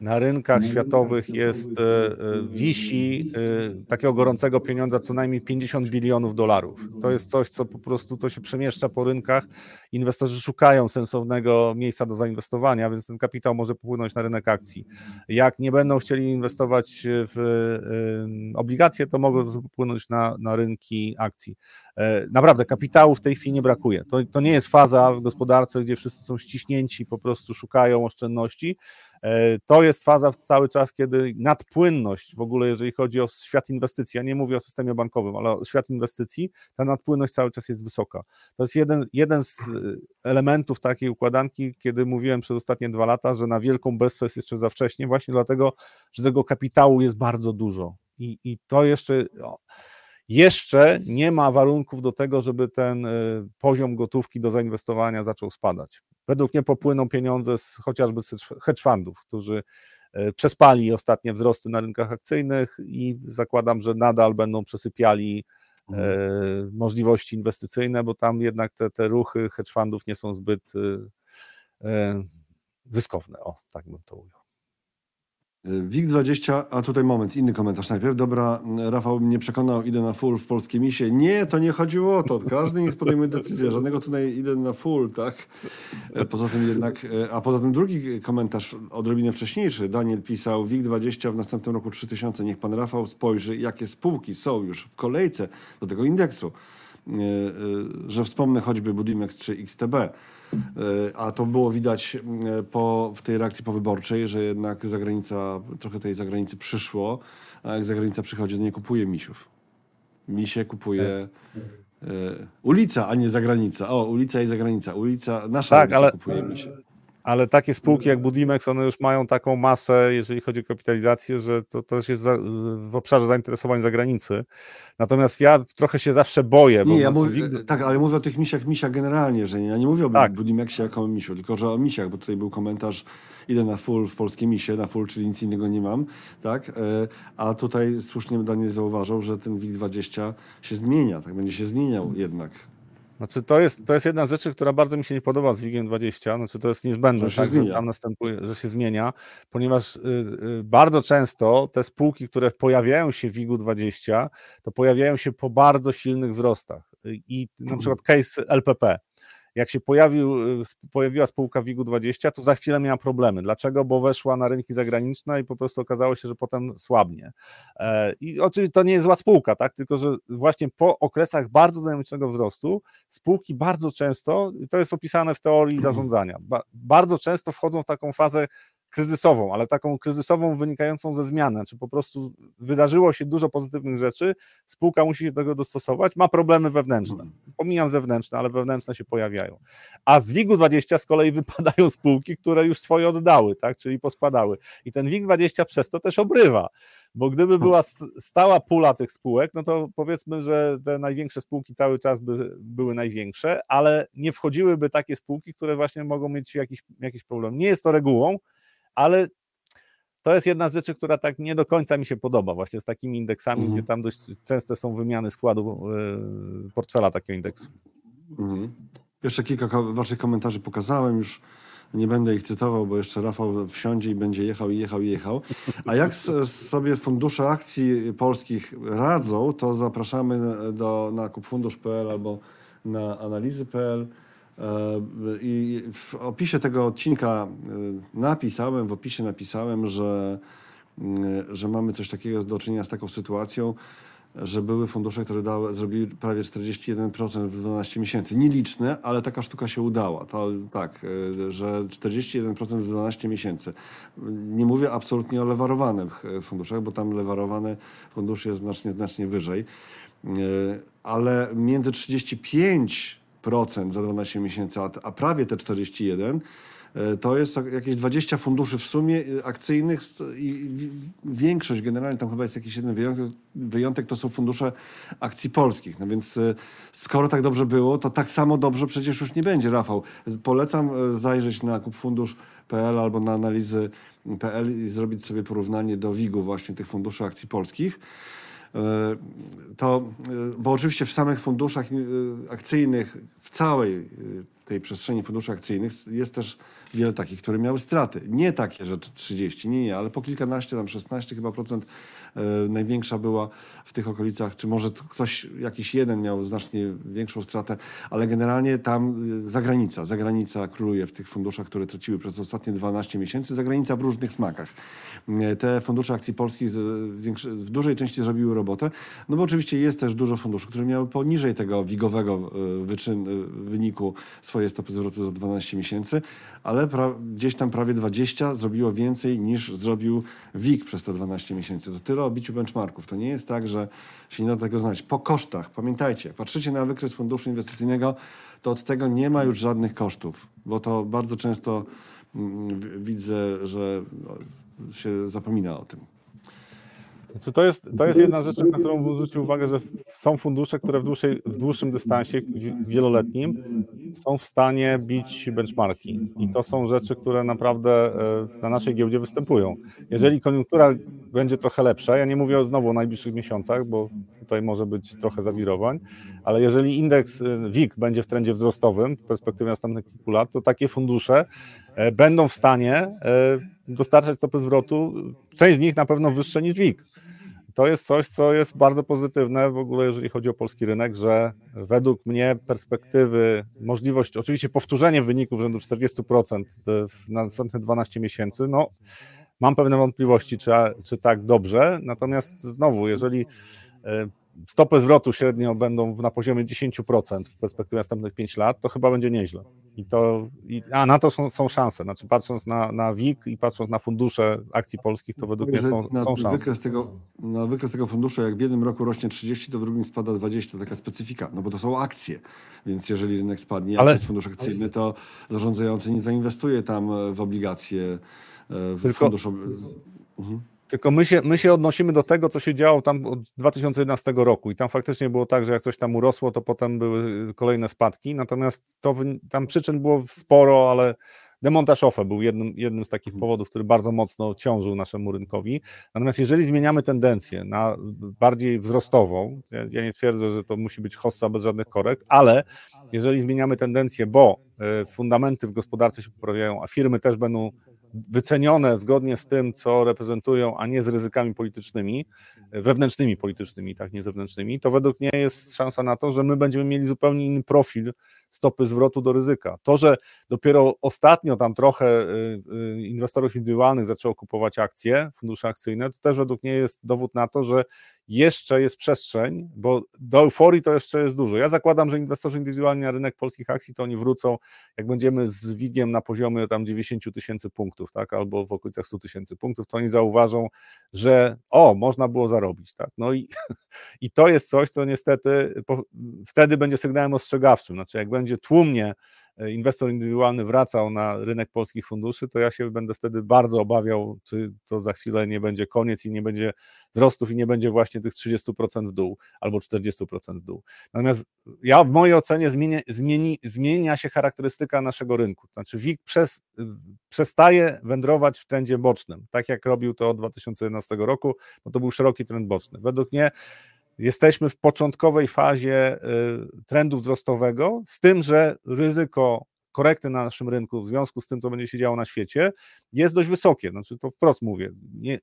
na rynkach światowych jest, e, e, wisi e, takiego gorącego pieniądza co najmniej 50 bilionów dolarów. To jest coś, co po prostu to się przemieszcza po rynkach. Inwestorzy szukają sensownego miejsca do zainwestowania, więc ten kapitał może popłynąć na rynek akcji. Jak nie będą chcieli inwestować w obligacje, to mogą popłynąć na, na rynki akcji. E, Naprawdę, kapitału w tej chwili nie brakuje. To, to nie jest faza w gospodarce, gdzie wszyscy są ściśnięci, po prostu szukają oszczędności. E, To jest faza cały czas, kiedy nadpłynność w ogóle, jeżeli chodzi o świat inwestycji, ja nie mówię o systemie bankowym, ale o świat inwestycji, ta nadpłynność cały czas jest wysoka. To jest jeden, jeden z e, elementów takiej układanki, kiedy mówiłem przez ostatnie dwa lata, że na wielką bezce jest jeszcze za wcześnie, właśnie dlatego, że tego kapitału jest bardzo dużo. I, i to jeszcze. O, jeszcze nie ma warunków do tego, żeby ten y, poziom gotówki do zainwestowania zaczął spadać. Według mnie popłyną pieniądze z, chociażby z hedge fundów, którzy y, przespali ostatnie wzrosty na rynkach akcyjnych i zakładam, że nadal będą przesypiali y, możliwości inwestycyjne, bo tam jednak te, te ruchy hedge fundów nie są zbyt zyskowne. O, tak bym to ujął. WIG20, a tutaj moment, inny komentarz najpierw. Dobra, Rafał mnie przekonał, idę na full w polskie misie. Nie, to nie chodziło o to. Każdy niech podejmuje decyzję. Żadnego tutaj idę na full, tak? E, Poza tym jednak, e, a poza tym drugi komentarz, odrobinę wcześniejszy. Daniel pisał, WIG20 w następnym roku 3000. Niech pan Rafał spojrzy, jakie spółki są już w kolejce do tego indeksu. E, Że wspomnę choćby Budimex czy XTB. E, A to było widać e, po, w tej reakcji powyborczej, że jednak zagranica, trochę tej zagranicy przyszło, a jak zagranica przychodzi, to nie kupuje misiów. Misie kupuje e, ulica, a nie zagranica. O, ulica i zagranica. Ulica, nasza Tak, ulica ale- kupuje misie. Ale takie spółki jak Budimex, one już mają taką masę, jeżeli chodzi o kapitalizację, że to też jest za, w obszarze zainteresowań zagranicy. Natomiast ja trochę się zawsze boję. Bo Nie, ja mówię, WIG tak, ale mówię o tych misiach, misiach generalnie, że nie, ja nie mówię o Tak. Budimexie jako o misiu, tylko że o misiach, bo tutaj był komentarz, idę na full w polskie misie, na full, czyli nic innego nie mam, tak? E, A tutaj słusznie Daniel zauważył, że ten WIG20 się zmienia, tak będzie się zmieniał jednak. Znaczy to jest, to jest jedna z rzeczy, która bardzo mi się nie podoba z WIG-iem 20, znaczy to jest niezbędne, Że tak, że tam następuje, że się zmienia, ponieważ y, y, bardzo często te spółki, które pojawiają się w WIG-u 20, to pojawiają się po bardzo silnych wzrostach. Y, i na przykład case LPP. Jak się pojawił, y, pojawiła spółka WIG-u 20, to za chwilę miała problemy. Dlaczego? Bo weszła na rynki zagraniczne i po prostu okazało się, że potem słabnie. E, I oczywiście to nie jest zła spółka, tak? tylko że właśnie po okresach bardzo dynamicznego wzrostu spółki bardzo często, i to jest opisane w teorii zarządzania, ba, bardzo często wchodzą w taką fazę kryzysową, ale taką kryzysową wynikającą ze zmiany, znaczy po prostu wydarzyło się dużo pozytywnych rzeczy, spółka musi się do tego dostosować, ma problemy wewnętrzne, pomijam zewnętrzne, ale wewnętrzne się pojawiają. A z WIG-u 20 z kolei wypadają spółki, które już swoje oddały, tak, czyli pospadały. I ten WIG 20 przez to też obrywa, bo gdyby była s- stała pula tych spółek, no to powiedzmy, że te największe spółki cały czas by były największe, ale nie wchodziłyby takie spółki, które właśnie mogą mieć jakiś, jakiś problem. Nie jest to regułą, ale to jest jedna z rzeczy, która tak nie do końca mi się podoba, właśnie z takimi indeksami, Mhm. gdzie tam dość częste są wymiany składu e, portfela takiego indeksu. Mhm. Jeszcze kilka waszych komentarzy pokazałem, już nie będę ich cytował, bo jeszcze Rafał wsiądzie i będzie jechał i jechał i jechał. A jak sobie fundusze akcji polskich radzą, to zapraszamy do, na kupfundusz.pl albo na analizy.pl. E, I w opisie tego odcinka e, napisałem, w opisie napisałem, że, mm, że mamy coś takiego do czynienia z taką sytuacją, że były fundusze, które dały, zrobiły prawie 41% w 12 miesięcy. Nieliczne, ale taka sztuka się udała. To, tak, że 41% w 12 miesięcy. Nie mówię absolutnie o lewarowanych funduszach, bo tam lewarowany fundusz jest znacznie, znacznie wyżej. Ale między 35% za 12 miesięcy, a, prawie te 41%, E, To jest jakieś 20 funduszy w sumie e, akcyjnych i wi- większość generalnie, tam chyba jest jakiś jeden wyjątek, wyjątek to są fundusze akcji polskich. No więc e, skoro tak dobrze było, to tak samo dobrze przecież już nie będzie, Rafał. Polecam e, zajrzeć na kupfundusz.pl albo na analizy.pl i zrobić sobie porównanie do WIG-u właśnie tych funduszy akcji polskich. E, To, e, bo oczywiście w samych funduszach e, akcyjnych, w całej tej przestrzeni funduszy akcyjnych jest też wiele takich, które miały straty. Nie takie, że 30, nie, nie, ale po kilkanaście, tam 16 chyba procent największa była w tych okolicach, czy może ktoś, jakiś jeden miał znacznie większą stratę, ale generalnie tam e, zagranica, zagranica króluje w tych funduszach, które traciły przez ostatnie 12 miesięcy, zagranica w różnych smakach. E, Te fundusze akcji polskich w dużej części zrobiły robotę, no bo oczywiście jest też dużo funduszy, które miały poniżej tego wigowego e, wyczyn, e, wyniku swoje stopy zwrotu za 12 miesięcy, ale gdzieś tam prawie 20 zrobiło więcej niż zrobił WIG przez te 12 miesięcy. To tyle o biciu benchmarków. To nie jest tak, że się nie da tego znać. Po kosztach, pamiętajcie, patrzycie na wykres funduszu inwestycyjnego, to od tego nie ma już żadnych kosztów, bo to bardzo często mm, widzę, że no, się zapomina o tym. Znaczy to, jest, to jest jedna z rzeczy, na którą zwrócił uwagę, że są fundusze, które w, dłuższej, w dłuższym dystansie, wi- wieloletnim, są w stanie bić benchmarki. I to są rzeczy, które naprawdę e, na naszej giełdzie występują. Jeżeli koniunktura będzie trochę lepsza, ja nie mówię znowu o najbliższych miesiącach, bo tutaj może być trochę zawirowań, ale jeżeli indeks e, WIG będzie w trendzie wzrostowym w perspektywie następnych kilku lat, to takie fundusze e, będą w stanie dostarczać stopy zwrotu, część z nich na pewno wyższe niż WIG. To jest coś, co jest bardzo pozytywne w ogóle, jeżeli chodzi o polski rynek, że według mnie perspektywy, możliwość, oczywiście powtórzenie wyników rzędu 40% w- na następne 12 miesięcy, no mam pewne wątpliwości, czy, czy tak dobrze, natomiast znowu, jeżeli e, stopy zwrotu średnio będą na poziomie 10% w perspektywie następnych 5 lat, to chyba będzie nieźle. I to, i, a na to są, są szanse. Znaczy, patrząc na, na WIG i patrząc na fundusze akcji polskich, to według mnie są, na, są szanse. wykres tego, na wykres tego funduszu, jak w jednym roku rośnie 30, to w drugim spada 20, taka specyfika, no bo to są akcje, więc jeżeli rynek spadnie, Ale- jak jest fundusz akcyjny, to zarządzający nie zainwestuje tam w obligacje, e, w Tylko- fundusz... Mhm. Tylko my się, my się odnosimy do tego, co się działo tam od 2011 roku i tam faktycznie było tak, że jak coś tam urosło, to potem były kolejne spadki, natomiast to, tam przyczyn było sporo, ale demontaż OFE był jednym, jednym z takich Mhm. powodów, który bardzo mocno ciążył naszemu rynkowi. Natomiast jeżeli zmieniamy tendencję na bardziej wzrostową, ja, ja nie twierdzę, że to musi być hossa bez żadnych korekt, ale jeżeli zmieniamy tendencję, bo e, fundamenty w gospodarce się poprawiają, a firmy też będą wycenione zgodnie z tym, co reprezentują, a nie z ryzykami politycznymi, wewnętrznymi politycznymi, tak, nie zewnętrznymi, to według mnie jest szansa na to, że my będziemy mieli zupełnie inny profil stopy zwrotu do ryzyka. To, że dopiero ostatnio tam trochę y, y, inwestorów indywidualnych zaczęło kupować akcje, fundusze akcyjne, to też według mnie jest dowód na to, że jeszcze jest przestrzeń, bo do euforii to jeszcze jest dużo. Ja zakładam, że inwestorzy indywidualni na rynek polskich akcji to oni wrócą, jak będziemy z WIG-iem na poziomie tam 90 tysięcy punktów, tak, albo w okolicach 100 tysięcy punktów, to oni zauważą, że o, można było zarobić, tak. No i, i to jest coś, co niestety po, wtedy będzie sygnałem ostrzegawczym. Znaczy, jak będzie tłumnie inwestor indywidualny wracał na rynek polskich funduszy, to ja się będę wtedy bardzo obawiał, czy to za chwilę nie będzie koniec i nie będzie wzrostów i nie będzie właśnie tych 30% w dół albo 40% w dół. Natomiast ja w mojej ocenie zmienia, zmieni, zmienia się charakterystyka naszego rynku. Znaczy WIG przez, przestaje wędrować w trendzie bocznym, tak jak robił to od 2011 roku, bo to był szeroki trend boczny. Według mnie jesteśmy w początkowej fazie y, trendu wzrostowego, z tym, że ryzyko korekty na naszym rynku w związku z tym, co będzie się działo na świecie, jest dość wysokie. Znaczy to wprost mówię. Nie,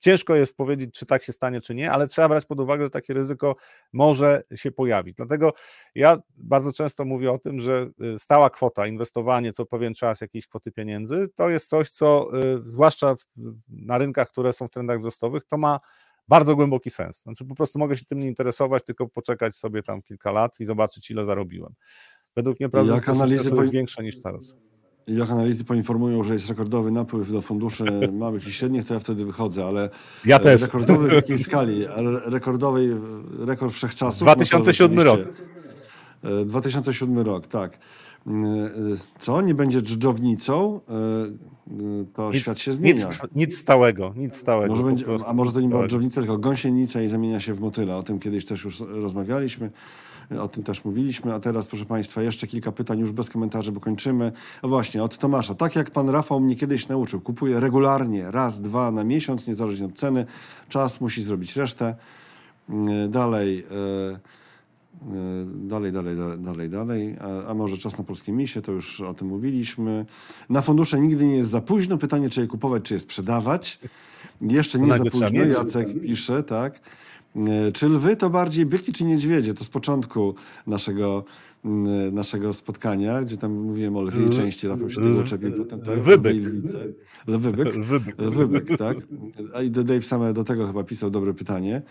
ciężko jest powiedzieć, czy tak się stanie, czy nie, ale trzeba brać pod uwagę, że takie ryzyko może się pojawić. Dlatego ja bardzo często mówię o tym, że y, stała kwota, inwestowanie co pewien czas jakiejś kwoty pieniędzy, to jest coś, co y, zwłaszcza na rynkach, które są w trendach wzrostowych, to ma bardzo głęboki sens. Znaczy po prostu mogę się tym nie interesować, tylko poczekać sobie tam kilka lat i zobaczyć, ile zarobiłem. Według mnie prawda jest większa niż teraz. Jak analizy poinformują, że jest rekordowy napływ do funduszy małych i średnich, to ja wtedy wychodzę, ale Ja e, też. rekordowy w jakiej skali? Ale rekordowej, e, rekord wszechczasów? 2007 no rok. rzeczywiście, e, 2007 rok, tak. Mm, e, Co? Nie będzie dżdżownicą? E, e, To świat się zmienia. Nic, nic stałego, nic stałego. Może będzie, a może to nic nie była stałego. dżownica, tylko gąsienica i zamienia się w motyla. O tym kiedyś też już rozmawialiśmy. O tym też mówiliśmy, a teraz, proszę Państwa, jeszcze kilka pytań już bez komentarzy, bo kończymy. O właśnie, od Tomasza. Tak jak Pan Rafał mnie kiedyś nauczył, kupuję regularnie, raz, dwa na miesiąc, niezależnie od ceny. Czas musi zrobić resztę. Yy, Dalej, yy, dalej, dalej, dalej, dalej, dalej. A, a może czas na polskie misie, to już o tym mówiliśmy. Na fundusze nigdy nie jest za późno. Pytanie, czy je kupować, czy je sprzedawać. Jeszcze nie za późno. Jacek pisze, tak. E, Czy lwy to bardziej byki czy niedźwiedzie? To z początku naszego, mm, naszego spotkania, gdzie tam mówiłem o lwiej części, Rafał się tego czepił potem. Tak? lwy Lwy i byk. lwice. Lwy byk. Wybyk. Lwy byk, tak. A i Dave Summer do tego chyba pisał dobre pytanie.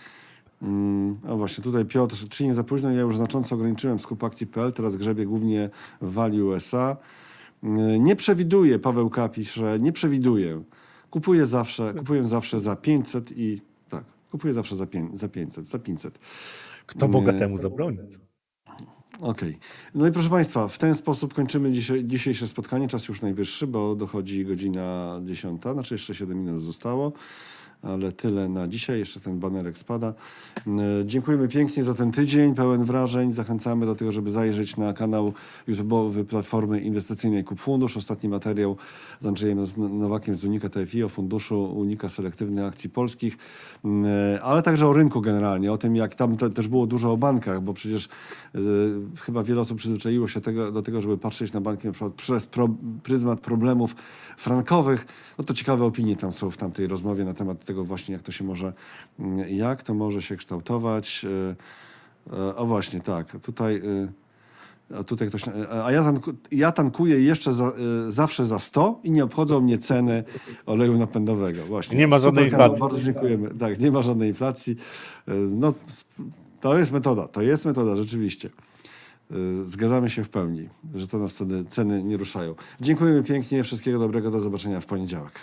Mm, O właśnie, tutaj Piotr, czy nie za późno? Ja już znacząco ograniczyłem skup akcji.pl, teraz grzebię głównie w Value USA. Mm, Nie przewiduję, Paweł K. pisze, nie przewiduję. Kupuję zawsze, kupuję zawsze za 500 i tak, kupuję zawsze za, pię- za 500, za 500. Kto bogatemu zabroni? Okej. No i proszę Państwa, w ten sposób kończymy dzisiejsze spotkanie. Czas już najwyższy, bo dochodzi godzina 10, znaczy jeszcze 7 minut zostało, ale tyle na dzisiaj. Jeszcze ten banerek spada. E, Dziękujemy pięknie za ten tydzień, pełen wrażeń. Zachęcamy do tego, żeby zajrzeć na kanał YouTube'owy Platformy Inwestycyjnej Kup Fundusz. Ostatni materiał z Andrzejem Nowakiem z Unika TFI o funduszu Unika Selektywnych Akcji Polskich, E, ale także o rynku generalnie, o tym jak tam te, też było dużo o bankach, bo przecież e, chyba wiele osób przyzwyczaiło się tego, do tego, żeby patrzeć na banki na przykład przez pro, pryzmat problemów frankowych. No to ciekawe opinie tam są w tamtej rozmowie na temat tego właśnie, jak to się może, jak to może się kształtować. E, e, O właśnie, tak, tutaj... e, a tutaj ktoś, a ja, tanku, ja tankuję jeszcze za, zawsze za 100 i nie obchodzą mnie ceny oleju napędowego. Właśnie. Nie ma żadnej Super inflacji. Bardzo dziękujemy. Tak, nie ma żadnej inflacji. No, to jest metoda, to jest metoda, rzeczywiście. zgadzamy się w pełni, że to nas wtedy ceny nie ruszają. Dziękujemy pięknie, wszystkiego dobrego, do zobaczenia w poniedziałek.